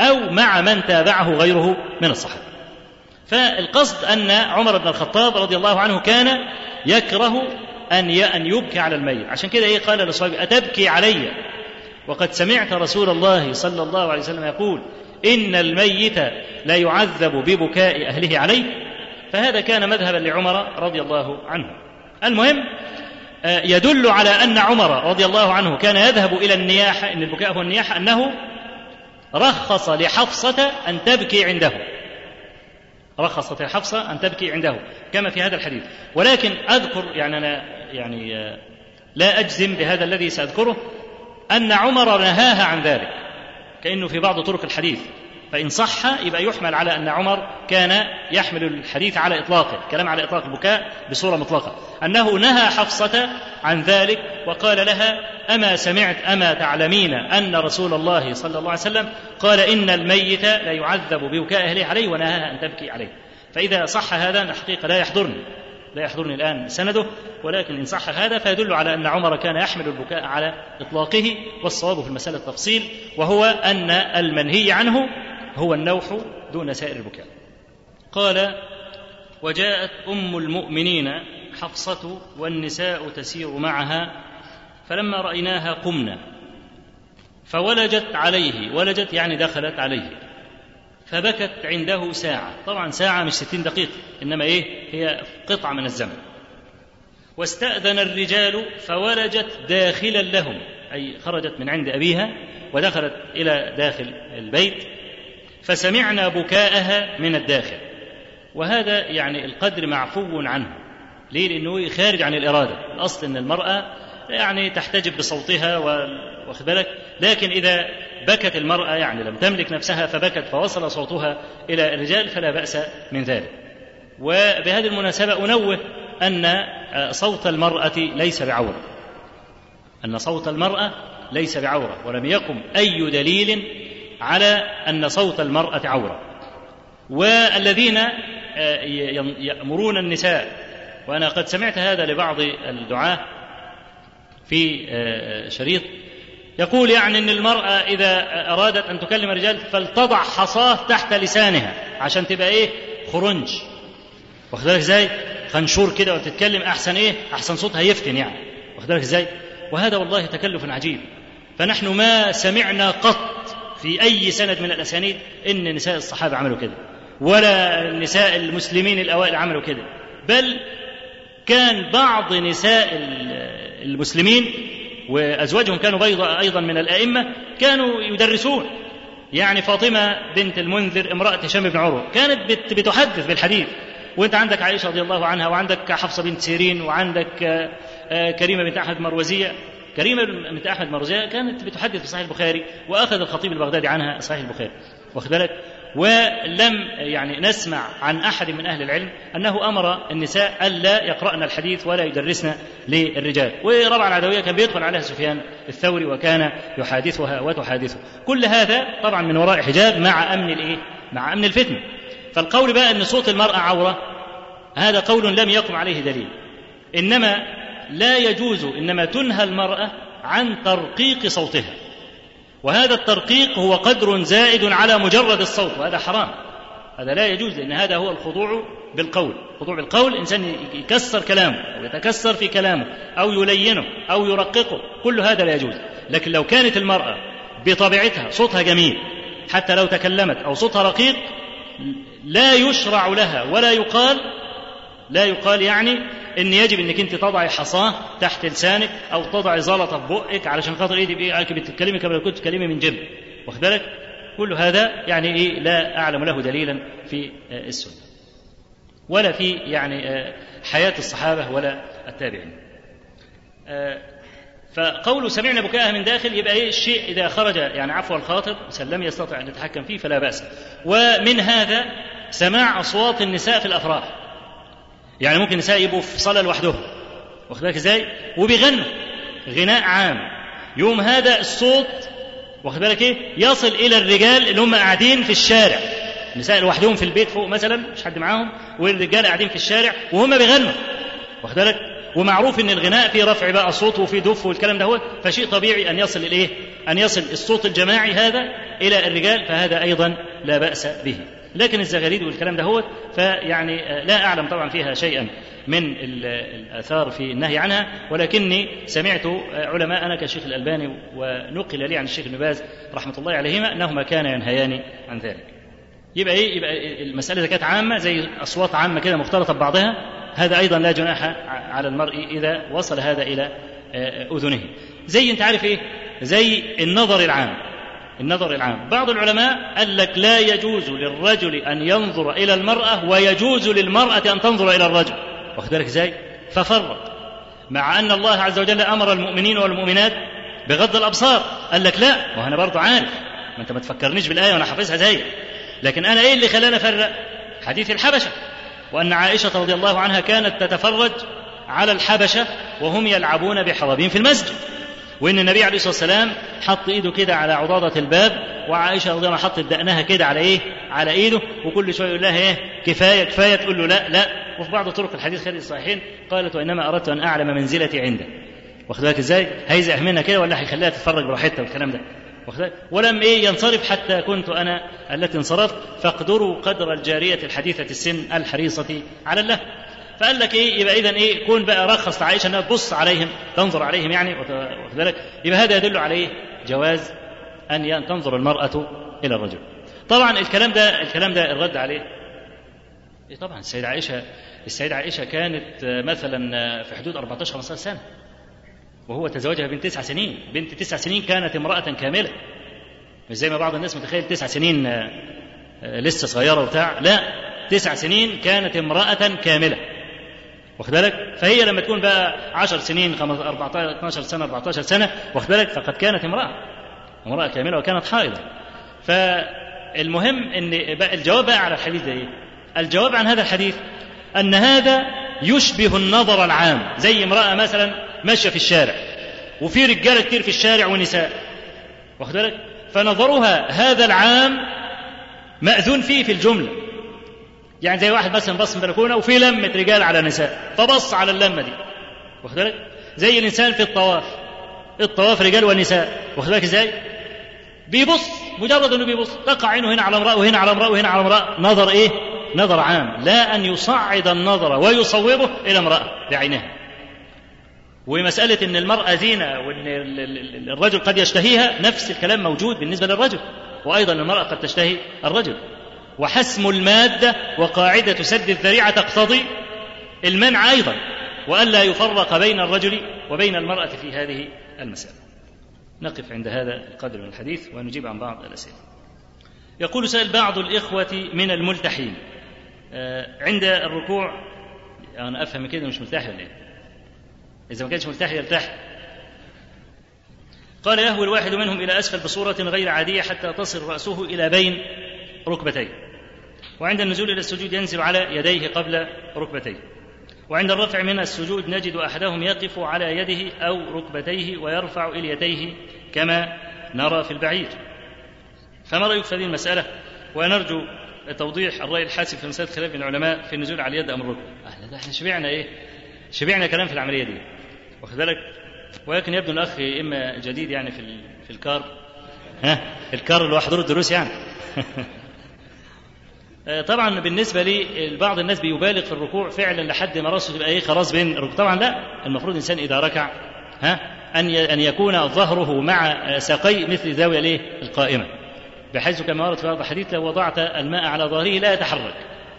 أو مع من تابعه غيره من الصحابة. فالقصد أن عمر بن الخطاب رضي الله عنه كان يكره أن أن يبكي على الميت. عشان كده إيه؟ قال لصحابه أتبكي علي. وقد سمعت رسول الله صلى الله عليه وسلم يقول إن الميت لا يعذب ببكاء أهله عليه. فهذا كان مذهبا لعمر رضي الله عنه. المهم يدل على أن عمر رضي الله عنه كان يذهب إلى النياحة إن البكاء هو النياحة أنه رخص لحفصة أن تبكي عنده. رخصت لحفصة أن تبكي عنده كما في هذا الحديث. ولكن أذكر يعني أنا يعني لا أجزم بهذا الذي سأذكره أن عمر نهاها عن ذلك. كأنه في بعض طرق الحديث. فإن صح يبقى يحمل على أن عمر كان يحمل الحديث على إطلاقه كلام على إطلاق البكاء بصورة مطلقة. أنه نهى حفصة عن ذلك وقال لها أما سمعت أما تعلمين أن رسول الله صلى الله عليه وسلم قال إن الميت لا يعذب ببكاء أهله عليه ونهاها أن تبكي عليه. فإذا صح هذا الحقيقة لا يحضرني. لا يحضرني الآن سنده ولكن إن صح هذا فيدل على أن عمر كان يحمل البكاء على إطلاقه والصواب في المسألة التفصيل وهو أن المنهي عنه هو النوح دون سائر البكاء. قال وجاءت أم المؤمنين حفصة والنساء تسير معها فلما رأيناها قمنا فولجت عليه ولجت يعني دخلت عليه. فبكت عنده ساعة. طبعا ساعة مش ستين دقيقة إنما إيه؟ هي قطعة من الزمن. واستأذن الرجال فولجت داخلا لهم أي خرجت من عند أبيها ودخلت إلى داخل البيت فسمعنا بكاءها من الداخل. وهذا يعني القدر معفو عنه. ليه؟ لأنه خارج عن الإرادة. الأصل أن المرأة يعني تحتجب بصوتها واخد بالك لكن إذا بكت المرأة يعني لم تملك نفسها فبكت فوصل صوتها إلى الرجال فلا بأس من ذلك. وبهذه المناسبة أنوه أن صوت المرأة ليس بعورة. أن صوت المرأة ليس بعورة ولم يقم أي دليل على أن صوت المرأة عورة. والذين يأمرون النساء وأنا قد سمعت هذا لبعض الدعاة في شريط يقول يعني إن المرأة إذا أرادت أن تكلم الرجال فلتضع حصاه تحت لسانها عشان تبقى إيه؟ خرنج. واخد بالك إزاي؟ خنشور كده وتتكلم أحسن إيه؟ أحسن صوتها يفتن يعني. واخد بالك إزاي؟ وهذا والله تكلف عجيب. فنحن ما سمعنا قط في أي سند من الأسانيد إن نساء الصحابة عملوا كده. ولا نساء المسلمين الأوائل عملوا كده. بل كان بعض نساء المسلمين وأزواجهم كانوا أيضا من الأئمة كانوا يدرسون. يعني فاطمة بنت المنذر امرأة هشام بن عروة كانت بتحدث بالحديث. وانت عندك عائشة رضي الله عنها وعندك حفصة بنت سيرين وعندك كريمة بنت أحمد مروزية. كريمة بنت أحمد مروزية كانت بتحدث في صحيح البخاري واخذ الخطيب البغدادي عنها صحيح البخاري. واخد بالك؟ ولم يعني نسمع عن أحد من أهل العلم أنه أمر النساء ألا يقرأن الحديث ولا يدرسن للرجال. وربعا العدويه كان بيدخل عليها سفيان الثوري وكان يحادثها وتحادثه. كل هذا طبعا من وراء حجاب مع أمن الايه مع أمن الفتنه فالقول بقى إن صوت المرأة عورة هذا قول لم يقم عليه دليل. إنما لا يجوز إنما تنهى المرأة عن ترقيق صوتها. وهذا الترقيق هو قدر زائد على مجرد الصوت وهذا حرام. هذا لا يجوز لأن هذا هو الخضوع بالقول. خضوع بالقول الإنسان يكسر كلامه أو يتكسر في كلامه أو يلينه أو يرققه. كل هذا لا يجوز. لكن لو كانت المرأة بطبيعتها صوتها جميل حتى لو تكلمت أو صوتها رقيق لا يشرع لها ولا يقال لا يقال يعني إن يجب إنك أنت تضعي حصاه تحت لسانك أو تضعي زلطة في بقك علشان خاطر إيه؟ تبقي بتتكلمي كما لو كنت تتكلمي من جنب. واخد بالك؟ كل هذا يعني إيه؟ لا أعلم له دليلا في السنة. ولا في يعني حياة الصحابة ولا التابعين. فقول سمعنا بكاءها من داخل يبقى إيه؟ الشيء إذا خرج يعني عفو الخاطر لم يستطع أن يتحكم فيه فلا بأس. ومن هذا سماع أصوات النساء في الأفراح. يعني ممكن النساء يبقوا في صلاة لوحدهم واخد بالك إزاي؟ وبيغنوا غناء عام يوم هذا الصوت واخد بالك إيه؟ يصل إلى الرجال اللي هم قاعدين في الشارع النساء لوحدهم في البيت فوق مثلا مش حد معاهم والرجال قاعدين في الشارع وهم بيغنوا واخد بالك؟ ومعروف إن الغناء فيه رفع بقى صوت وفيه دف والكلام ده هو فشيء طبيعي أن يصل الايه؟ أن يصل الصوت الجماعي هذا إلى الرجال فهذا أيضا لا بأس به. لكن الزغاريد والكلام ده هو فيعني لا أعلم طبعا فيها شيئا من الآثار في النهي عنها ولكني سمعت علماءنا كالشيخ الألباني ونقل لي عن الشيخ ابن باز رحمة الله عليهما أنهما كانا ينهيان عن ذلك. يبقى إيه؟ يبقى المسألة إذا كانت عامة زي أصوات عامة كده مختلطة ببعضها هذا أيضا لا جناح على المرء إذا وصل هذا إلى أذنه. زي أنت عارف إيه؟ زي النظر العام. النظر العام. بعض العلماء قال لك لا يجوز للرجل أن ينظر إلى المرأة ويجوز للمرأة أن تنظر إلى الرجل. واخد بالك إزاي؟ ففرق. مع أن الله عز وجل أمر المؤمنين والمؤمنات بغض الأبصار. قال لك لا وأنا برضو عارف. ما أنت ما تفكرنيش بالآية وأنا حافظها زيك لكن أنا إيه اللي خلاني أفرق؟ حديث الحبشة. وأن عائشة رضي الله عنها كانت تتفرج على الحبشة وهم يلعبون بحرابين في المسجد. وإن النبي عليه الصلاة والسلام حط إيده كده على عضاده الباب وعائشة رضي الله عنها حطت دقنها كده على إيه؟ على إيده وكل شوية يقول لها إيه؟ كفاية كفاية تقول له لا لا وفي بعض طرق الحديث خارج الصحيحين قالت وإنما أردت أن أعلم منزلتي عنده. واخد بالك إزاي؟ هيزعح منها كده ولا هيخليها تتفرج براحتها والكلام ده. ولم إيه ينصرف حتى كنت أنا التي انصرفت فاقدروا قدر الجارية الحديثة السن الحريصة على الله. فقال لك إيه؟ يبقى اذا إيه؟ كون بقى رخص لعائشة إنها تبص عليهم تنظر عليهم يعني بالك يبقى هذا يدل على إيه جواز أن تنظر المرأة إلى الرجل. طبعا الكلام ده الكلام ده الرد عليه. إيه طبعا السيدة عائشة السيدة عائشة كانت مثلا في حدود 14 15 سنة وهو تزوجها بنت تسع سنين. بنت تسع سنين كانت امرأة كاملة. مش زي ما بعض الناس متخيل تسع سنين لسه صغيرة وبتاع. لا تسع سنين كانت امرأة كاملة. واخد بالك؟ فهي لما تكون بقى 10 سنين 14 12 سنة 14 سنة واخد بالك؟ فقد كانت امرأة. امرأة كاملة وكانت حائضة. فالمهم إن بقى الجواب بقى على الحديث ده إيه؟ الجواب عن هذا الحديث أن هذا يشبه النظر العام زي امرأة مثلا ماشية في الشارع وفي رجالة كتير في الشارع ونساء واخد بالك؟ فنظرها هذا العام مأذون فيه في الجملة. يعني زي واحد مثلا بص من بلكونة وفي لمة رجال على نساء فبص على اللمة دي واخد بالك؟ زي الإنسان في الطواف الطواف رجال ونساء واخد بالك إزاي؟ بيبص مجرد إنه بيبص تقع عينه هنا على امرأة وهنا على امرأة وهنا على امرأة نظر إيه؟ نظر عام لا أن يصعد النظر ويصوبه إلى امرأة بعينها. ومسألة إن المرأة زينة وإن الرجل قد يشتهيها نفس الكلام موجود بالنسبة للرجل وأيضا المرأة قد تشتهي الرجل. وحسم المادة وقاعدة سد الذريعة تقتضي المنع أيضا والا يفرق بين الرجل وبين المرأة في هذه المسألة. نقف عند هذا القدر من الحديث ونجيب عن بعض الأسئلة يقول سأل بعض الإخوة من الملتحين عند الركوع أنا أفهم كده مش ملتحي ولا إيه؟ إذا ما كانش ملتحي يلتحي قال يهوي الواحد منهم إلى أسفل بصورة غير عادية حتى تصل رأسه إلى بين ركبتيه وعند النزول إلى السجود ينزل على يديه قبل ركبتيه. وعند الرفع من السجود نجد أحدهم يقف على يده أو ركبتيه ويرفع إليتيه كما نرى في البعير. فما رأيك في هذه المسألة؟ ونرجو توضيح الرأي الحاسم في مسألة خلاف بين العلماء في النزول على اليد ام الركبه إحنا إحنا شبعنا إيه؟ شبعنا كلام في العملية دي. واخد بالك؟ ولكن يبدو الأخ إما جديد يعني في في الكار. ها؟ الكار اللي هو حضور الدروس يعني. طبعا بالنسبة لي بعض الناس بيبالغ في الركوع فعلا لحد ما رأسه تبقى إيه خلاص بين طبعا لا المفروض الإنسان إذا ركع ها أن أن يكون ظهره مع ساقي مثل زاوية الإيه؟ القائمة. بحيث كما ورد في بعض الحديث لو وضعت الماء على ظهره لا يتحرك.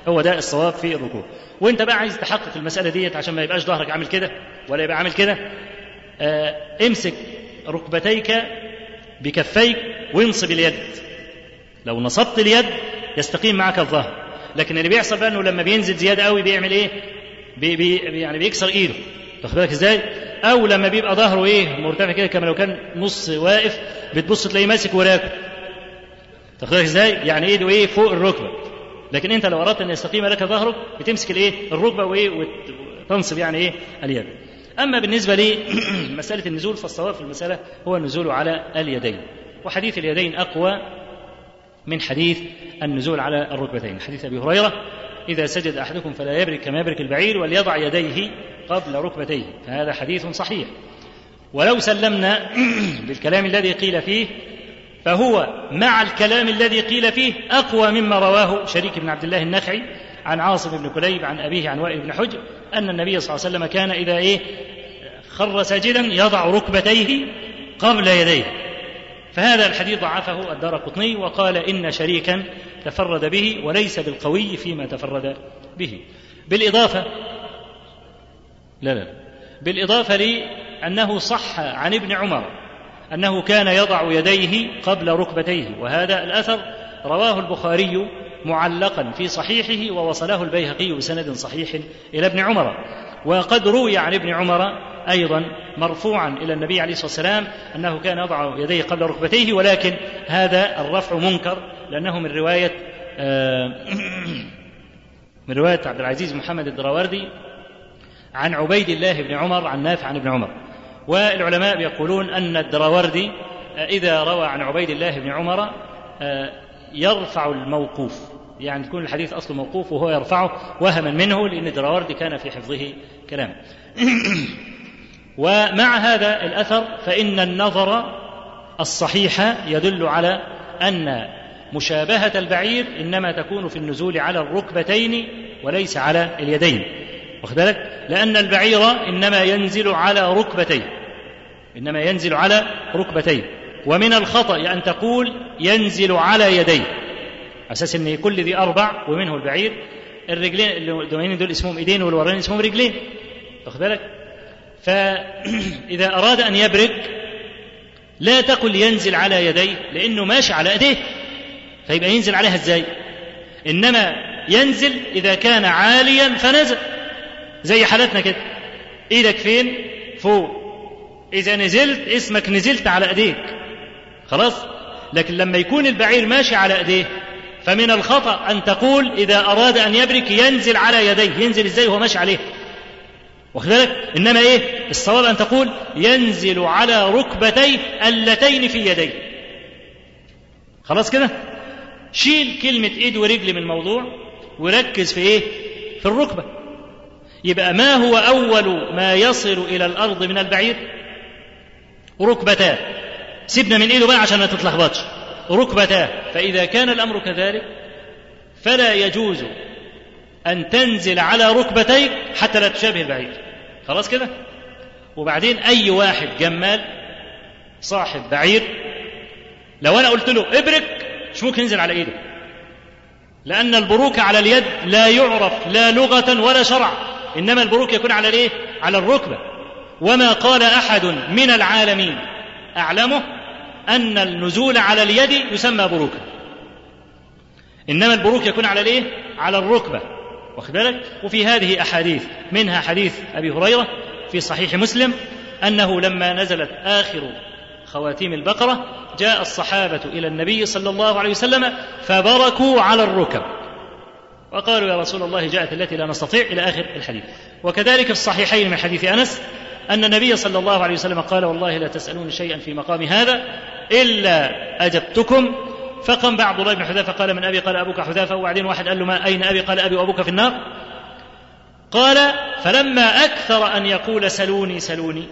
هو ده الصواب في الركوع. وأنت بقى عايز تحقق المسألة ديت عشان ما يبقاش ظهرك عامل كده؟ ولا يبقى عامل كده؟ آه امسك ركبتيك بكفيك وانصب اليد. لو نصبت اليد يستقيم معك الظهر. لكن اللي بيحصل بقى إنه لما بينزل زيادة قوي بيعمل إيه؟ بي بي يعني بيكسر إيده. واخد بالك إزاي؟ أو لما بيبقى ظهره إيه؟ مرتفع كده كما لو كان نص واقف بتبص تلاقيه ماسك وراكب واخد بالك إزاي؟ يعني إيده إيه؟ فوق الركبة. لكن أنت لو أردت أن يستقيم لك ظهرك بتمسك الإيه؟ الركبة وإيه؟ وتنصب يعني إيه؟ اليد. أما بالنسبة لي مسألة النزول فالصواب في المسألة هو النزول على اليدين. وحديث اليدين أقوى من حديث النزول على الركبتين حديث أبي هريرة إذا سجد أحدكم فلا يبرك كما يبرك البعير وليضع يديه قبل ركبتيه فهذا حديث صحيح. ولو سلمنا بالكلام الذي قيل فيه فهو مع الكلام الذي قيل فيه أقوى مما رواه شريك بن عبد الله النخعي عن عاصم بن كليب عن أبيه عن وائل بن حجر أن النبي صلى الله عليه وسلم كان إذا إيه خر ساجدا يضع ركبتيه قبل يديه. فهذا الحديث ضعفه الدار قطني وقال إن شريكا تفرد به وليس بالقوي فيما تفرد به. بالإضافة لا لا بالإضافة لأنه صح عن ابن عمر أنه كان يضع يديه قبل ركبتيه وهذا الأثر رواه البخاري معلقا في صحيحه ووصله البيهقي بسند صحيح إلى ابن عمر. وقد روي عن ابن عمر أيضا مرفوعا إلى النبي عليه الصلاة والسلام أنه كان يضع يديه قبل ركبتيه ولكن هذا الرفع منكر لأنه من رواية من رواية عبد العزيز محمد الدراوردي عن عبيد الله بن عمر عن نافع عن ابن عمر. والعلماء يقولون أن الدراوردي إذا روى عن عبيد الله بن عمر يرفع الموقوف. يعني تكون الحديث أصله موقوف وهو يرفعه وهما منه لأن الدراوردي كان في حفظه كلام. ومع هذا الأثر فإن النظر الصحيح يدل على أن مشابهة البعير إنما تكون في النزول على الركبتين وليس على اليدين. واخد بالك؟ لأن البعير إنما ينزل على ركبتيه إنما ينزل على ركبتيه ومن الخطأ أن تقول ينزل على يديه أساس أن كل ذي أربع ومنه البعير الرجلين الدوينين دول اسمهم إيدين والورين اسمهم رجلين. واخد بالك؟ فإذا أراد أن يبرك لا تقل ينزل على يديه لأنه ماشي على أيديه فيبقى ينزل عليها إزاي؟ إنما ينزل إذا كان عاليا فنزل. زي حالتنا كده. إيدك فين؟ فوق. إذا نزلت اسمك نزلت على أيديك. خلاص؟ لكن لما يكون البعير ماشي على أيديه فمن الخطأ أن تقول إذا أراد أن يبرك ينزل على يديه. ينزل إزاي وهو ماشي عليه. واخد بالك إنما إيه؟ الصواب أن تقول ينزل على ركبتيه اللتين في يديه. خلاص كده؟ شيل كلمة إيد ورجل من الموضوع وركز في إيه؟ في الركبة. يبقى ما هو أول ما يصل إلى الأرض من البعير؟ ركبتاه. سيبنا من إيده بقى عشان ما تتلخبطش. ركبتاه فإذا كان الأمر كذلك فلا يجوز أن تنزل على ركبتيك حتى لا تشابه البعير. خلاص كده؟ وبعدين أي واحد جمال صاحب بعير لو أنا قلت له ابرك مش ممكن ينزل على إيده. لأن البروك على اليد لا يعرف لا لغة ولا شرع إنما البروك يكون على الإيه؟ على الركبة. وما قال أحد من العالمين أعلمه؟ أن النزول على اليد يسمى بروكا إنما البروك يكون على الإيه؟ على الركبة. واخد بالك؟ وفي هذه أحاديث منها حديث أبي هريرة في صحيح مسلم أنه لما نزلت آخر خواتيم البقرة جاء الصحابة إلى النبي صلى الله عليه وسلم فبركوا على الركب. وقالوا يا رسول الله جاءت التي لا نستطيع إلى آخر الحديث. وكذلك في الصحيحين من حديث أنس أن النبي صلى الله عليه وسلم قال والله لا تسألون شيئا في مقام هذا إلا أجبتكم. فقام بعض الله بن حذافة قال من أبي؟ قال أبوك حذافة. وبعدين واحد قال له ما أين أبي؟ قال أبي وأبوك في النار. قال فلما أكثر أن يقول سلوني سلوني.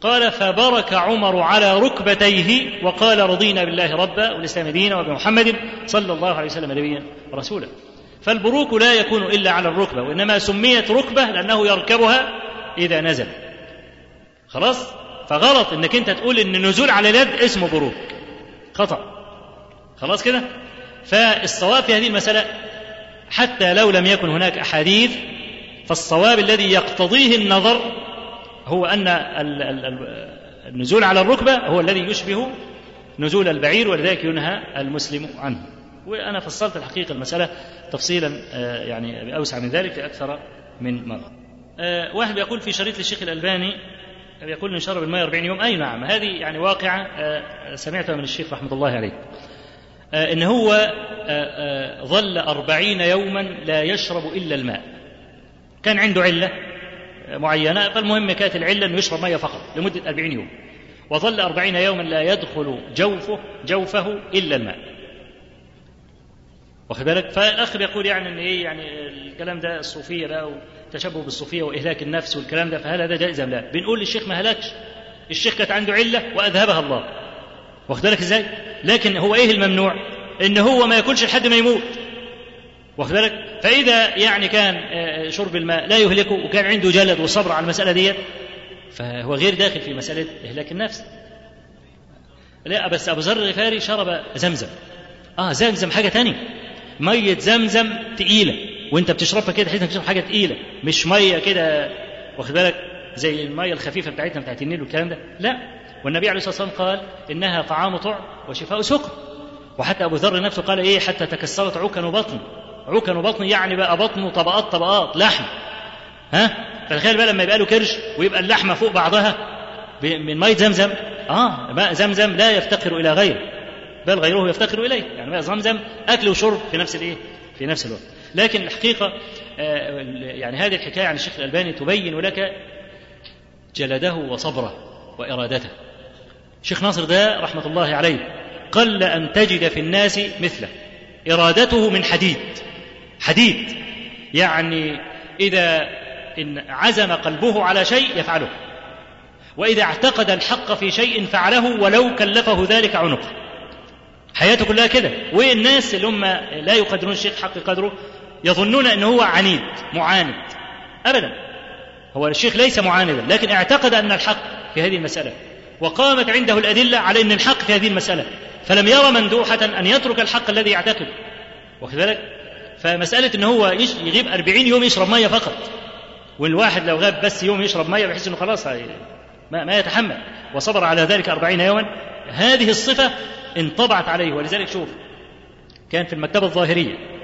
قال فبرك عمر على ركبتيه وقال رضينا بالله ربا والإسلام دينا وبمحمد صلى الله عليه وسلم نبيا رسولا فالبروك لا يكون إلا على الركبة وإنما سميت ركبة لأنه يركبها إذا نزل. خلاص؟ فغلط إنك أنت تقول إن النزول على اليد اسمه بروك. خطأ. خلاص كده؟ فالصواب في هذه المسألة حتى لو لم يكن هناك أحاديث فالصواب الذي يقتضيه النظر هو أن النزول على الركبة هو الذي يشبه نزول البعير ولذلك ينهى المسلم عنه. وأنا فصلت الحقيقة المسألة تفصيلا آه، يعني بأوسع من ذلك أكثر من مرة. آه، واحد يقول في شريط الشيخ الألباني يقول إن شرب الماء 40 يوم؟ أي نعم. هذه يعني واقعة آه، سمعتها من الشيخ رحمة الله عليه. آه، إن هو آه، ظل أربعين يوما لا يشرب إلا الماء. كان عنده علة معينة فالمهم كانت العلة أنه يشرب مية فقط لمدة أربعين يوم. وظل أربعين يوما لا يدخل جوفه جوفه إلا الماء. واخد بالك؟ فالأخ بيقول يعني إن إيه يعني الكلام ده الصوفيه بقى وتشبه بالصوفية وإهلاك النفس والكلام ده فهل هذا جائز أم لا؟ بنقول للشيخ ما هلكش الشيخ كانت عنده علة وأذهبها الله واخد بالك إزاي؟ لكن هو إيه الممنوع؟ إن هو ما ياكلش لحد ما يموت واخد بالك؟ فإذا يعني كان آه، شرب الماء لا يهلكه وكان عنده جلد وصبر على المسألة ديت فهو غير داخل في مسألة إهلاك النفس. لا بس أبو ذر الغفاري شرب زمزم. آه زمزم حاجة ثانية. ميه زمزم تقيلة وانت بتشربها كده تحس انك بتشرب حاجة تقيلة مش مية كده واخد بالك؟ زي المية الخفيفة بتاعتنا بتاعت النيل والكلام ده. لا والنبي عليه الصلاة والسلام قال إنها طعام طعم وشفاء سقم وحتى أبو ذر نفسه قال إيه؟ حتى تكسرت عكن وبطن. عكن وبطن يعني بقى بطنه طبقات طبقات لحم. ها؟ فتخيل بقى لما يبقى له كرش ويبقى اللحمة فوق بعضها من مية زمزم. آه ماء زمزم لا يفتقر إلى غيره بل غيره يفتقر إليه. يعني ماء زمزم أكل وشرب في نفس الإيه؟ في نفس الوقت. لكن الحقيقة آه يعني هذه الحكاية عن الشيخ الألباني تبين لك جلده وصبره وإرادته. شيخ ناصر ده رحمة الله عليه قل أن تجد في الناس مثله إرادته من حديد حديد. يعني إذا إن عزم قلبه على شيء يفعله وإذا اعتقد الحق في شيء فعله ولو كلفه ذلك عنقه. حياته كلها كده. والناس اللي هم لا يقدرون الشيخ حق قدره؟ يظنون إنه هو عنيد معاند. أبدا. هو الشيخ ليس معاندا لكن اعتقد أن الحق في هذه المسألة. وقامت عنده الأدلة على أن الحق في هذه المسألة. فلم يرى مندوحة أن يترك الحق الذي يعتقد وكذلك فمسألة أن هو يغيب أربعين يوم يشرب مية فقط. والواحد لو غاب بس يوم يشرب مية بحيث أنه خلاص ما, ما يتحمل. وصبر على ذلك أربعين يوما. هذه الصفة انطبعت عليه. ولذلك شوف كان في المكتبة الظاهرية.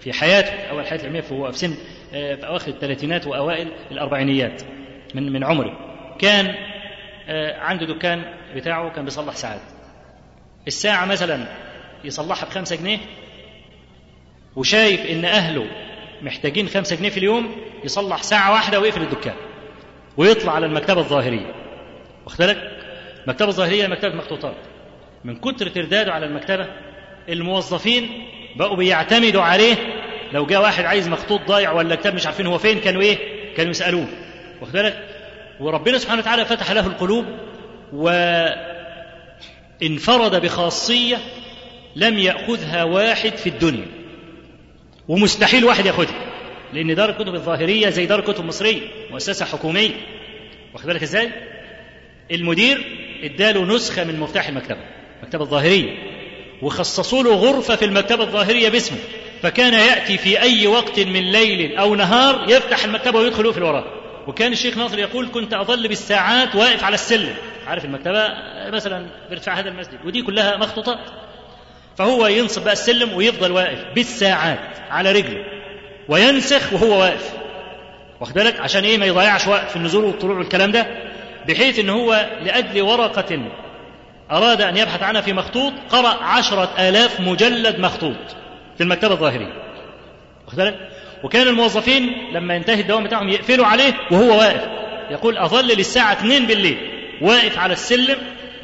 في حياته أول حياة العلمية فهو في سن آه، في أواخر الثلاثينات وأوائل الأربعينيات من من عمره. كان آه، عنده دكان بتاعه كان بيصلح ساعات. الساعة مثلا يصلحها بخمسة جنيه وشايف إن أهله محتاجين خمسة جنيه في اليوم يصلح ساعة واحدة ويقفل الدكان ويطلع على المكتبة الظاهرية. واخد بالك؟ المكتبة الظاهرية مكتبة مخطوطات من كتر ترداده على المكتبة الموظفين بقوا بيعتمدوا عليه لو جاء واحد عايز مخطوط ضايع ولا كتاب مش عارفين هو فين كانوا إيه؟ كانوا يسألوه واخد بالك؟ وربنا سبحانه وتعالى فتح له القلوب وانفرد بخاصية لم يأخذها واحد في الدنيا ومستحيل واحد يأخذها لأن دار الكتب الظاهرية زي دار الكتب المصرية مؤسسة حكومية واخد بالك إزاي؟ المدير اداله نسخة من مفتاح المكتبة المكتبة الظاهرية وخصصوا له غرفة في المكتبة الظاهرية باسمه فكان يأتي في أي وقت من ليل أو نهار يفتح المكتبة ويدخل يقفل وراه وكان الشيخ ناصر يقول كنت أظل بالساعات واقف على السلم. عارف المكتبة؟ مثلا بارتفاع هذا المسجد ودي كلها مخطوطات فهو ينصب بقى السلم ويفضل واقف بالساعات على رجله وينسخ وهو واقف. واخد بالك؟ عشان إيه ما يضيعش وقت في النزول والطلوع والكلام ده؟ بحيث إن هو لأجل ورقة أراد أن يبحث عنها في مخطوط قرأ عشرة آلاف مجلد مخطوط في واخد بالك؟ وكان الموظفين لما ينتهي الدوام بتاعهم يقفلوا عليه وهو واقف. يقول أظل للساعة 2 بالليل. واقف على السلم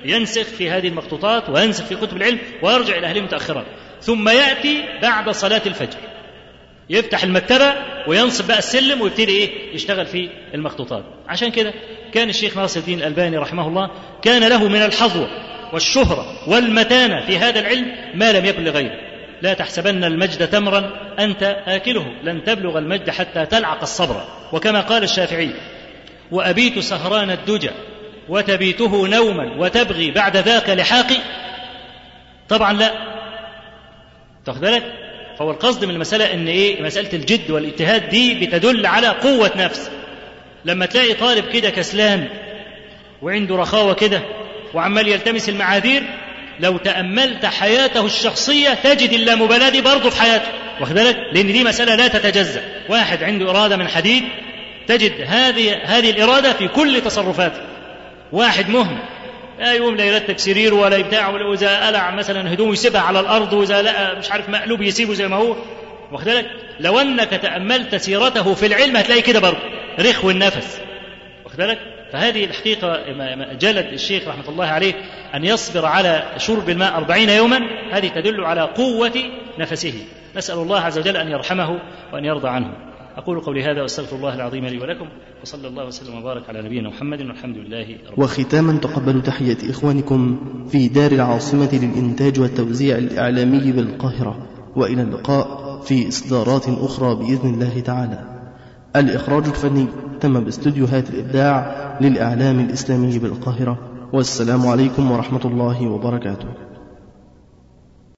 ينسخ في هذه المخطوطات وينسخ في كتب العلم ويرجع إلى أهله متأخرا. ثم يأتي بعد صلاة الفجر. يفتح المكتبة وينصب بقى السلم ويبتدي إيه؟ يشتغل في المخطوطات. عشان كده كان الشيخ ناصر الدين الألباني رحمه الله كان له من الحظوة والشهرة والمتانة في هذا العلم ما لم يكن لغيره. لا تحسبن المجد تمرا أنت آكله. لن تبلغ المجد حتى تلعق الصبر. وكما قال الشافعي وأبيت سهران الدجى وتبيته نوما وتبغي بعد ذاك لحاقي. طبعا لا. تاخد بالك؟ فهو القصد من المسألة إن إيه؟ مسألة الجد والاجتهاد دي بتدل على قوة نفس. لما تلاقي طالب كده كسلان وعنده رخاوة كده وعمال يلتمس المعاذير لو تأملت حياته الشخصية تجد اللامبالاة دي برضه في حياته. واخد بالك؟ لأن دي مسألة لا تتجزأ. واحد عنده إرادة من حديد تجد هذه هذه الإرادة في كل تصرفاته. واحد مهمل لا يقوم لا يرتب سريره ولا بتاع واذا قلع مثلا هدومه يسيبها على الأرض وإذا لقى مش عارف مقلوب يسيبه زي ما هو. واخد بالك؟ لو أنك تأملت سيرته في العلم هتلاقي كده برضه. رخو النفس واخد بالك؟ فهذه الحقيقة جلد الشيخ رحمة الله عليه أن يصبر على شرب الماء أربعين يوما. هذه تدل على قوة نفسه. نسأل الله عز وجل أن يرحمه وأن يرضى عنه. أقول قولي هذا وأستغفر الله العظيم لي ولكم وصلى الله وسلم وبارك على نبينا محمد والحمد لله رب وختاما تقبلوا تحية إخوانكم في دار العاصمة للإنتاج والتوزيع الإعلامي بالقاهرة وإلى اللقاء في إصدارات أخرى بإذن الله تعالى. الإخراج الفني تم باستديوهات الإبداع للإعلام الإسلامي بالقاهرة والسلام عليكم ورحمة الله وبركاته.